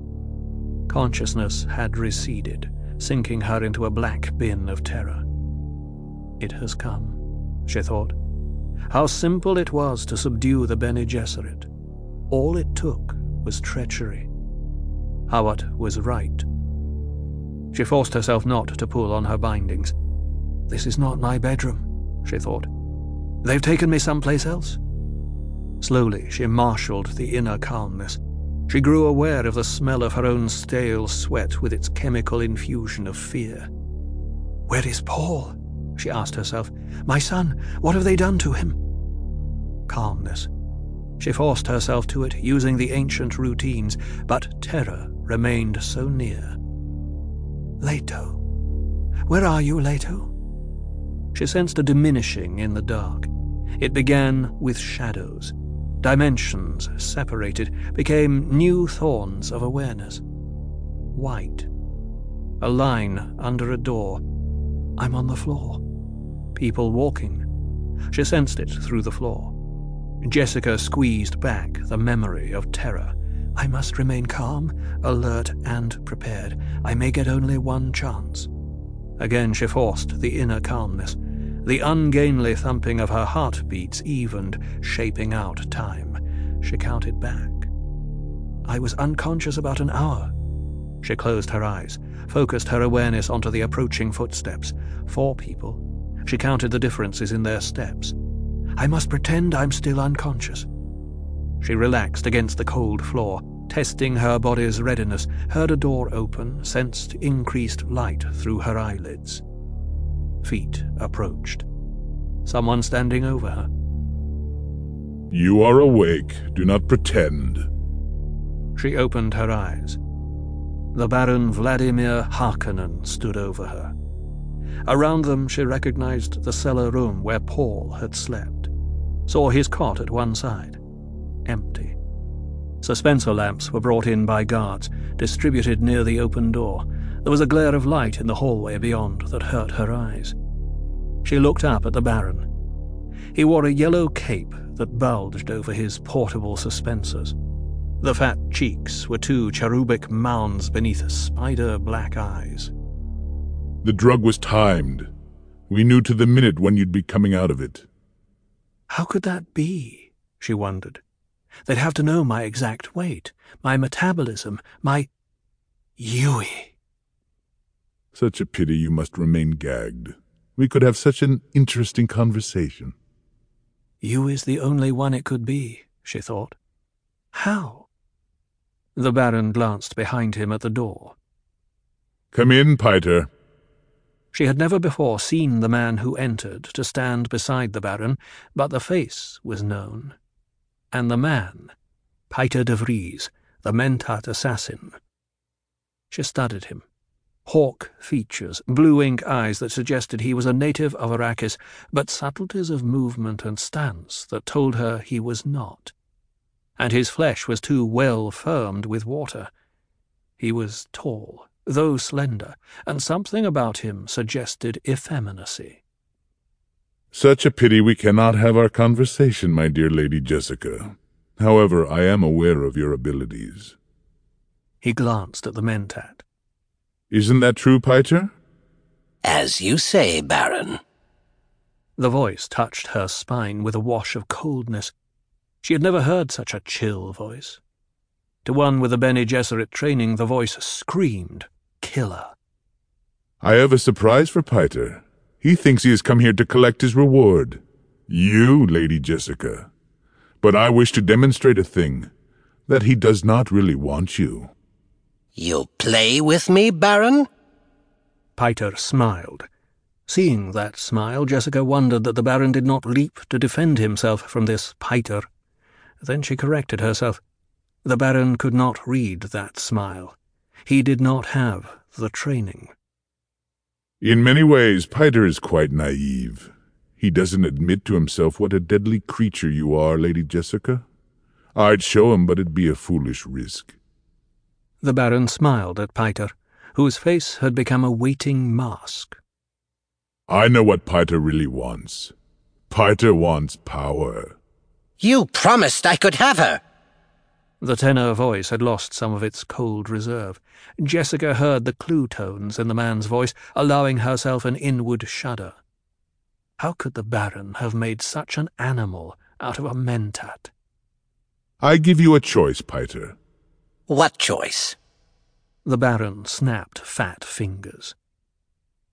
Consciousness had receded, sinking her into a black bin of terror. It has come, she thought. How simple it was to subdue the Bene Gesserit. All it took was treachery. Hawat was right. She forced herself not to pull on her bindings. This is not my bedroom, she thought. They've taken me someplace else. Slowly she marshalled the inner calmness. She grew aware of the smell of her own stale sweat with its chemical infusion of fear. Where is Paul? she asked herself. My son, what have they done to him? Calmness. She forced herself to it, using the ancient routines, but terror remained so near. Leto. Where are you, Leto? She sensed a diminishing in the dark. It began with shadows. Dimensions separated, became new thorns of awareness. White. A line under a door. I'm on the floor. People walking. She sensed it through the floor. Jessica squeezed back the memory of terror. I must remain calm, alert, and prepared. I may get only one chance. Again she forced the inner calmness. The ungainly thumping of her heartbeats evened, shaping out time. She counted back. I was unconscious about an hour. She closed her eyes, focused her awareness onto the approaching footsteps. Four people. She counted the differences in their steps. I must pretend I'm still unconscious. She relaxed against the cold floor, testing her body's readiness, heard a door open, sensed increased light through her eyelids. Feet approached. Someone standing over her. You are awake. Do not pretend. She opened her eyes. The Baron Vladimir Harkonnen stood over her. Around them she recognized the cellar room where Paul had slept. Saw his cot at one side. Empty. Suspensor lamps were brought in by guards, distributed near the open door. There was a glare of light in the hallway beyond that hurt her eyes. She looked up at the Baron. He wore a yellow cape that bulged over his portable suspensors. The fat cheeks were two cherubic mounds beneath spider black eyes. The drug was timed. We knew to the minute when you'd be coming out of it. How could that be? she wondered. They'd have to know my exact weight, my metabolism, my. Yueh. Such a pity you must remain gagged. We could have such an interesting conversation. You is the only one it could be, she thought. How? The Baron glanced behind him at the door. Come in, Piter. She had never before seen the man who entered to stand beside the Baron, but the face was known. And the man, Piter de Vries, the Mentat assassin. She studied him. Hawk features, blue ink eyes that suggested he was a native of Arrakis, but subtleties of movement and stance that told her he was not and his flesh was too well firmed with water. He was tall, though slender, and something about him suggested effeminacy. Such a pity we cannot have our conversation, my dear Lady Jessica. However, I am aware of your abilities. He glanced at the mentat. Isn't that true, Piter? As you say, Baron. The voice touched her spine with a wash of coldness. She had never heard such a chill voice. To one with a Bene Gesserit training, the voice screamed, killer. I have a surprise for Piter. He thinks he has come here to collect his reward. You, Lady Jessica. But I wish to demonstrate a thing, that he does not really want you. You'll play with me, Baron? Piter smiled. Seeing that smile, Jessica wondered that the Baron did not leap to defend himself from this Piter. Then she corrected herself. The Baron could not read that smile. He did not have the training. In many ways, Piter is quite naive. He doesn't admit to himself what a deadly creature you are, Lady Jessica. I'd show him, but it'd be a foolish risk. The Baron smiled at Piter, whose face had become a waiting mask. I know what Piter really wants. Piter wants power. You promised I could have her. The tenor voice had lost some of its cold reserve. Jessica heard the clue tones in the man's voice, allowing herself an inward shudder. How could the Baron have made such an animal out of a mentat? I give you a choice, Piter. What choice? The Baron snapped fat fingers.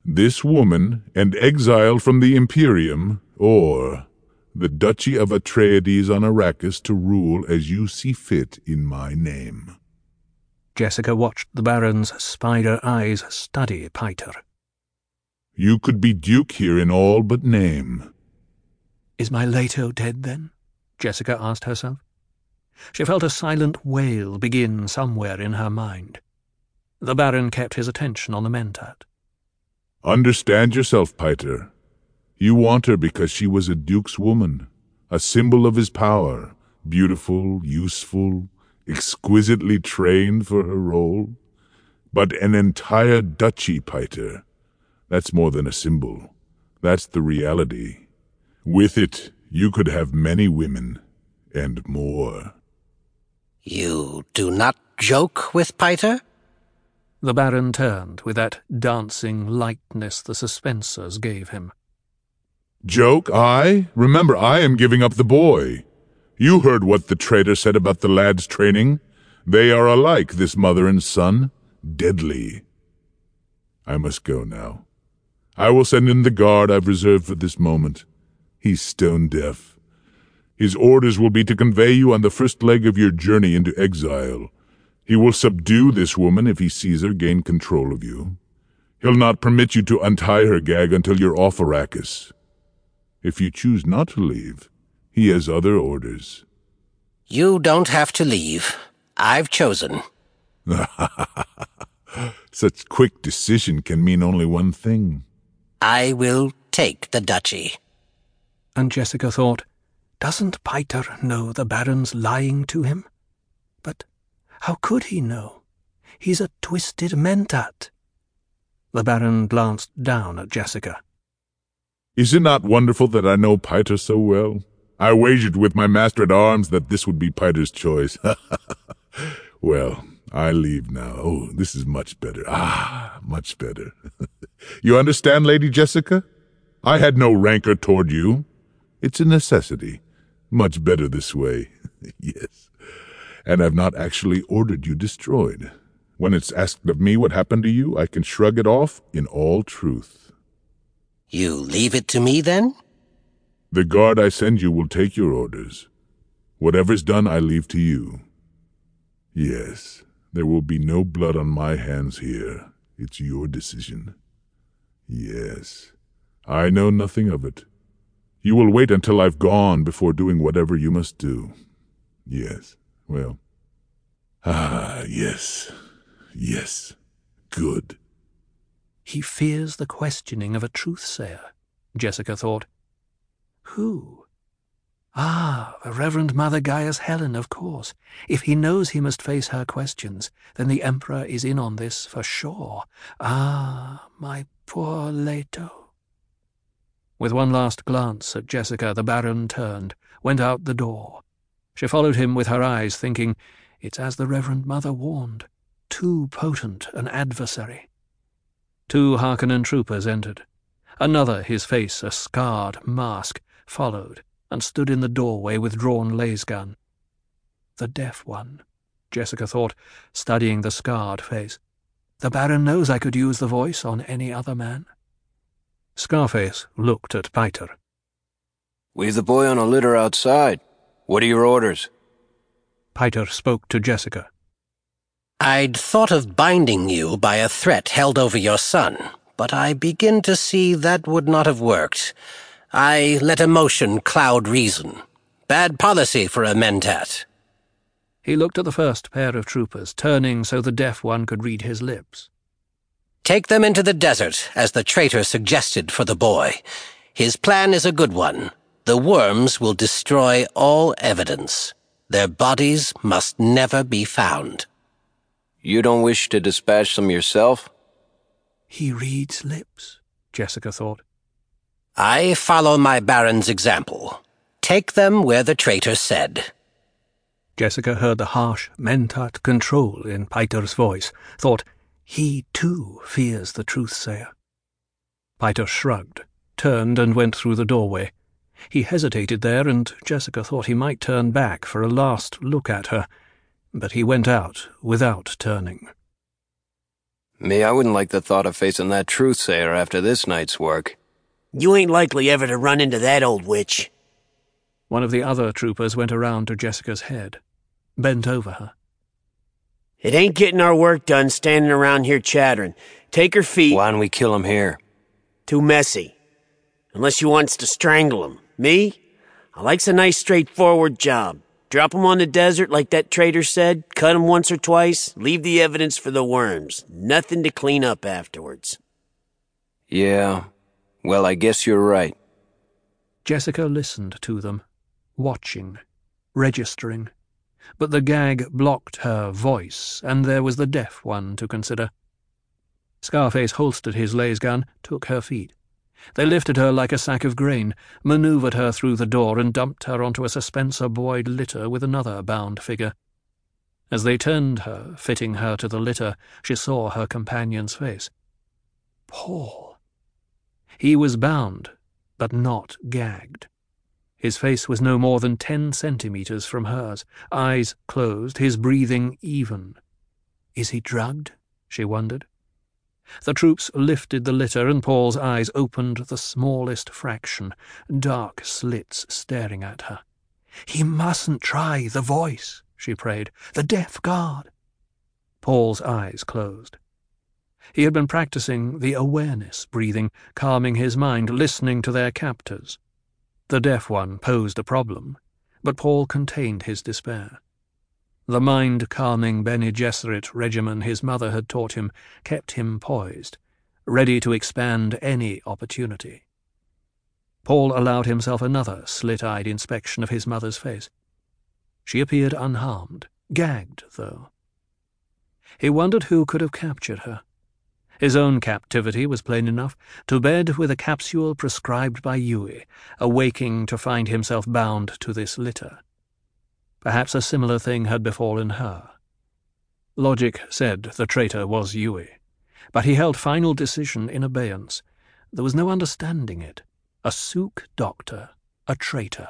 This woman and exile from the Imperium, or the Duchy of Atreides on Arrakis to rule as you see fit in my name. Jessica watched the Baron's spider eyes study Piter. You could be Duke here in all but name. Is my Leto dead, then? Jessica asked herself. She felt a silent wail begin somewhere in her mind. The Baron kept his attention on the Mentat. Understand yourself, Piter. You want her because she was a duke's woman, a symbol of his power, beautiful, useful, exquisitely trained for her role. But an entire duchy, Piter. That's more than a symbol. That's the reality. With it, you could have many women, and more. You do not joke with Piter? The Baron turned with that dancing lightness the suspensors gave him. Joke, I? Remember, I am giving up the boy. You heard what the traitor said about the lad's training. They are alike, this mother and son. Deadly. I must go now. I will send in the guard I've reserved for this moment. He's stone deaf. His orders will be to convey you on the first leg of your journey into exile. He will subdue this woman if he sees her gain control of you. He'll not permit you to untie her gag until you're off Arrakis. If you choose not to leave, he has other orders. You don't have to leave. I've chosen. [laughs] Such quick decision can mean only one thing. I will take the duchy. And Jessica thought, doesn't Piter know the Baron's lying to him? But how could he know? He's a twisted mentat. The Baron glanced down at Jessica. Is it not wonderful that I know Piter so well? I wagered with my master at arms that this would be Piter's choice. [laughs] well, I leave now. Oh, this is much better. Ah, much better. [laughs] you understand, Lady Jessica? I had no rancor toward you. It's a necessity. Much better this way. [laughs] yes. And I've not actually ordered you destroyed. When it's asked of me what happened to you, I can shrug it off in all truth. You leave it to me, then? The guard I send you will take your orders. Whatever's done, I leave to you. Yes, there will be no blood on my hands here. It's your decision. Yes, I know nothing of it. You will wait until I've gone before doing whatever you must do. Yes, well. Ah, yes. Yes. Good. He fears the questioning of a truth-sayer, Jessica thought. Who? Ah, the Reverend Mother Gaius Helen, of course. If he knows he must face her questions, then the Emperor is in on this for sure. Ah, my poor Leto. With one last glance at Jessica, the Baron turned, went out the door. She followed him with her eyes, thinking, It's as the Reverend Mother warned. Too potent an adversary. Two Harkonnen troopers entered. Another, his face a scarred mask, followed, and stood in the doorway with drawn lasgun. The deaf one, Jessica thought, studying the scarred face. The Baron knows I could use the voice on any other man. Scarface looked at Piter. Leave the boy on a litter outside. What are your orders? Piter spoke to Jessica. I'd thought of binding you by a threat held over your son, but I begin to see that would not have worked. I let emotion cloud reason. Bad policy for a mentat. He looked at the first pair of troopers, turning so the deaf one could read his lips. Take them into the desert, as the traitor suggested for the boy. His plan is a good one. The worms will destroy all evidence. Their bodies must never be found. You don't wish to dispatch them yourself? He reads lips, Jessica thought. I follow my baron's example. Take them where the traitor said. Jessica heard the harsh mentat control in Piter's voice, thought he, too, fears the truth-sayer. Piter shrugged, turned and went through the doorway. He hesitated there, and Jessica thought he might turn back for a last look at her, but he went out without turning. Me, I wouldn't like the thought of facing that truth-sayer after this night's work. You ain't likely ever to run into that old witch. One of the other troopers went around to Jessica's head, bent over her. It ain't getting our work done standing around here chattering. Take her feet. Why don't we kill him here? Too messy. Unless you wants to strangle him. Me? I likes a nice straightforward job. Drop him on the desert like that trader said, cut him once or twice, leave the evidence for the worms. Nothing to clean up afterwards. Yeah. Well, I guess you're right. Jessica listened to them, watching, registering but the gag blocked her voice, and there was the deaf one to consider. Scarface holstered his lasgun, took her feet. They lifted her like a sack of grain, manoeuvred her through the door, and dumped her onto a suspensor buoyed litter with another bound figure. As they turned her, fitting her to the litter, she saw her companion's face. Paul. He was bound, but not gagged. His face was no more than ten centimetres from hers, eyes closed, his breathing even. Is he drugged? she wondered. The troops lifted the litter, and Paul's eyes opened the smallest fraction, dark slits staring at her. He mustn't try the voice, she prayed. The deaf guard. Paul's eyes closed. He had been practicing the awareness breathing, calming his mind, listening to their captors. The deaf one posed a problem, but Paul contained his despair. The mind-calming Bene Gesserit regimen his mother had taught him kept him poised, ready to expand any opportunity. Paul allowed himself another slit-eyed inspection of his mother's face. She appeared unharmed, gagged, though. He wondered who could have captured her. His own captivity was plain enough, to bed with a capsule prescribed by Yueh, awaking to find himself bound to this litter. Perhaps a similar thing had befallen her. Logic said the traitor was Yueh, but he held final decision in abeyance. There was no understanding it. A Suk doctor, a traitor.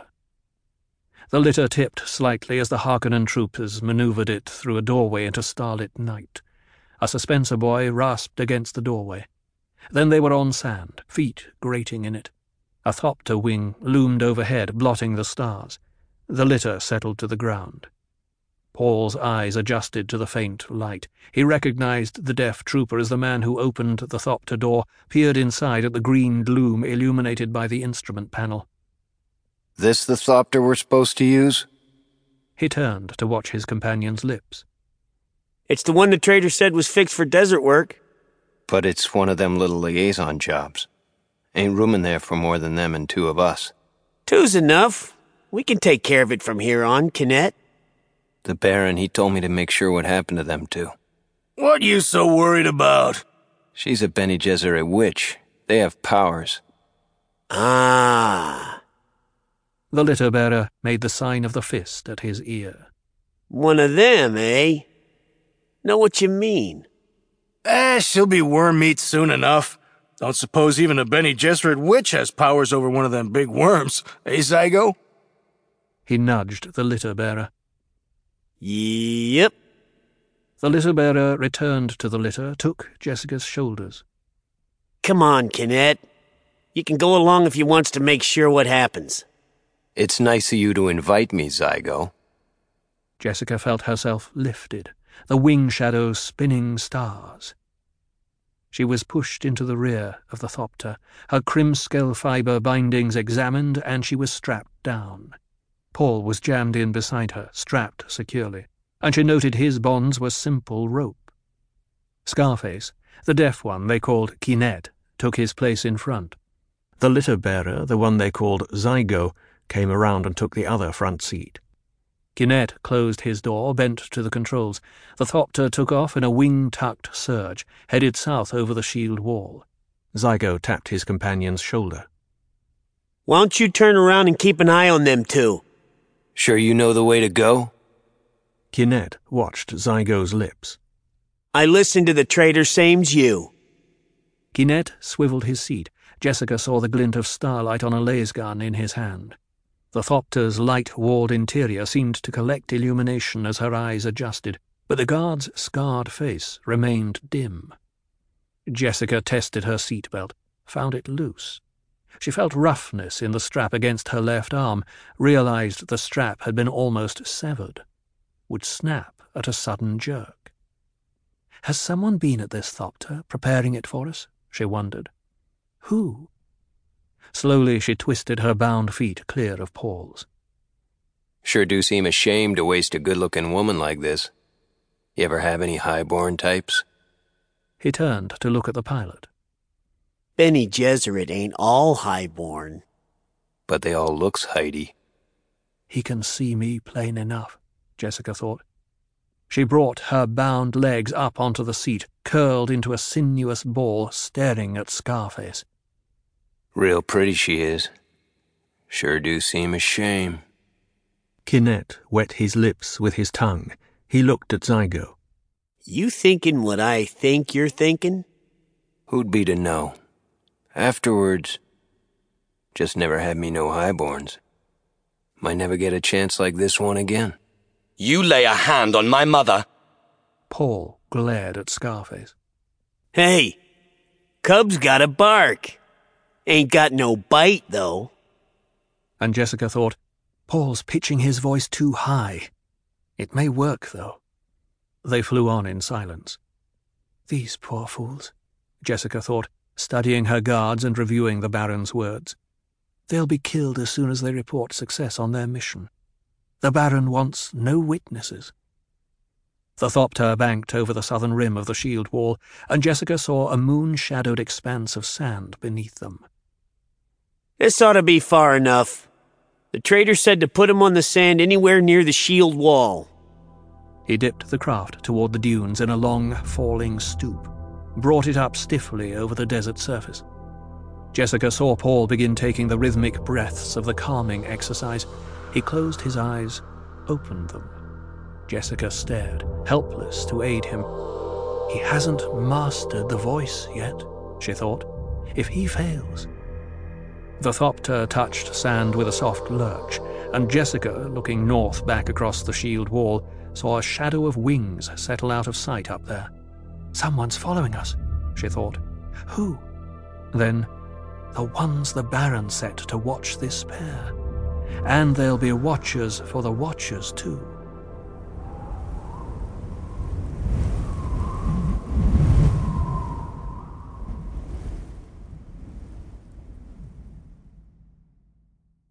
The litter tipped slightly as the Harkonnen troopers maneuvered it through a doorway into starlit night. A suspensor buoy rasped against the doorway. Then they were on sand, feet grating in it. A thopter wing loomed overhead, blotting the stars. The litter settled to the ground. Paul's eyes adjusted to the faint light. He recognized the deaf trooper as the man who opened the thopter door, peered inside at the green gloom illuminated by the instrument panel. This the thopter we're supposed to use? He turned to watch his companion's lips. It's the one the trader said was fixed for desert work. But it's one of them little liaison jobs. Ain't room in there for more than them and two of us. Two's enough. We can take care of it from here on, Kinet. The Baron, he told me to make sure what happened to them two. What you so worried about? She's a Bene Gesserit witch. They have powers. Ah. The litter bearer made the sign of the fist at his ear. One of them, eh? Know what you mean. Eh, she'll be worm meat soon enough. Don't suppose even a Bene Gesserit witch has powers over one of them big worms, eh, Czigo? He nudged the litter bearer. Yep. The litter bearer returned to the litter, took Jessica's shoulders. Come on, Kinet. You can go along if you wants to make sure what happens. It's nice of you to invite me, Czigo. Jessica felt herself lifted, the wing shadows spinning stars. She was pushed into the rear of the thopter, her krimskell fibre bindings examined, and she was strapped down. Paul was jammed in beside her, strapped securely, and she noted his bonds were simple rope. Scarface, the deaf one they called Kinet, took his place in front. The litter bearer, the one they called Czigo, came around and took the other front seat. Kinet closed his door, bent to the controls. The thopter took off in a wing-tucked surge, headed south over the shield wall. Czigo tapped his companion's shoulder. Why don't you turn around and keep an eye on them two? Sure you know the way to go? Kinet watched Czigo's lips. I listened to the traitor same's you. Kinet swiveled his seat. Jessica saw the glint of starlight on a lasgun in his hand. The thopter's light-walled interior seemed to collect illumination as her eyes adjusted, but the guard's scarred face remained dim. Jessica tested her seatbelt, found it loose. She felt roughness in the strap against her left arm, realized the strap had been almost severed, would snap at a sudden jerk. Has someone been at this thopter, preparing it for us? she wondered. Who? Slowly she twisted her bound feet clear of Paul's. Sure do seem ashamed to waste a good-looking woman like this. You ever have any highborn types? He turned to look at the pilot. Bene Gesserit ain't all highborn. But they all looks Heidi. He can see me plain enough, Jessica thought. She brought her bound legs up onto the seat, curled into a sinuous ball, staring at Scarface. Real pretty she is. Sure do seem a shame. Kinet wet his lips with his tongue. He looked at Czigo. You thinking what I think you're thinking? Who'd be to know? Afterwards, just never had me no highborns. Might never get a chance like this one again. You lay a hand on my mother. Paul glared at Scarface. Hey, Cub's got a bark. Ain't got no bite, though. And Jessica thought, Paul's pitching his voice too high. It may work, though. They flew on in silence. These poor fools, Jessica thought, studying her guards and reviewing the Baron's words. They'll be killed as soon as they report success on their mission. The Baron wants no witnesses. The Thopter banked over the southern rim of the shield wall, and Jessica saw a moon-shadowed expanse of sand beneath them. This ought to be far enough. The trader said to put him on the sand anywhere near the shield wall. He dipped the craft toward the dunes in a long, falling stoop, brought it up stiffly over the desert surface. Jessica saw Paul begin taking the rhythmic breaths of the calming exercise. He closed his eyes, opened them. Jessica stared, helpless to aid him. He hasn't mastered the voice yet, she thought. If he fails. The Thopter touched sand with a soft lurch, and Jessica, looking north back across the shield wall, saw a shadow of wings settle out of sight up there. Someone's following us, she thought. Who? Then, the ones the Baron set to watch this pair. And there'll be watchers for the watchers, too.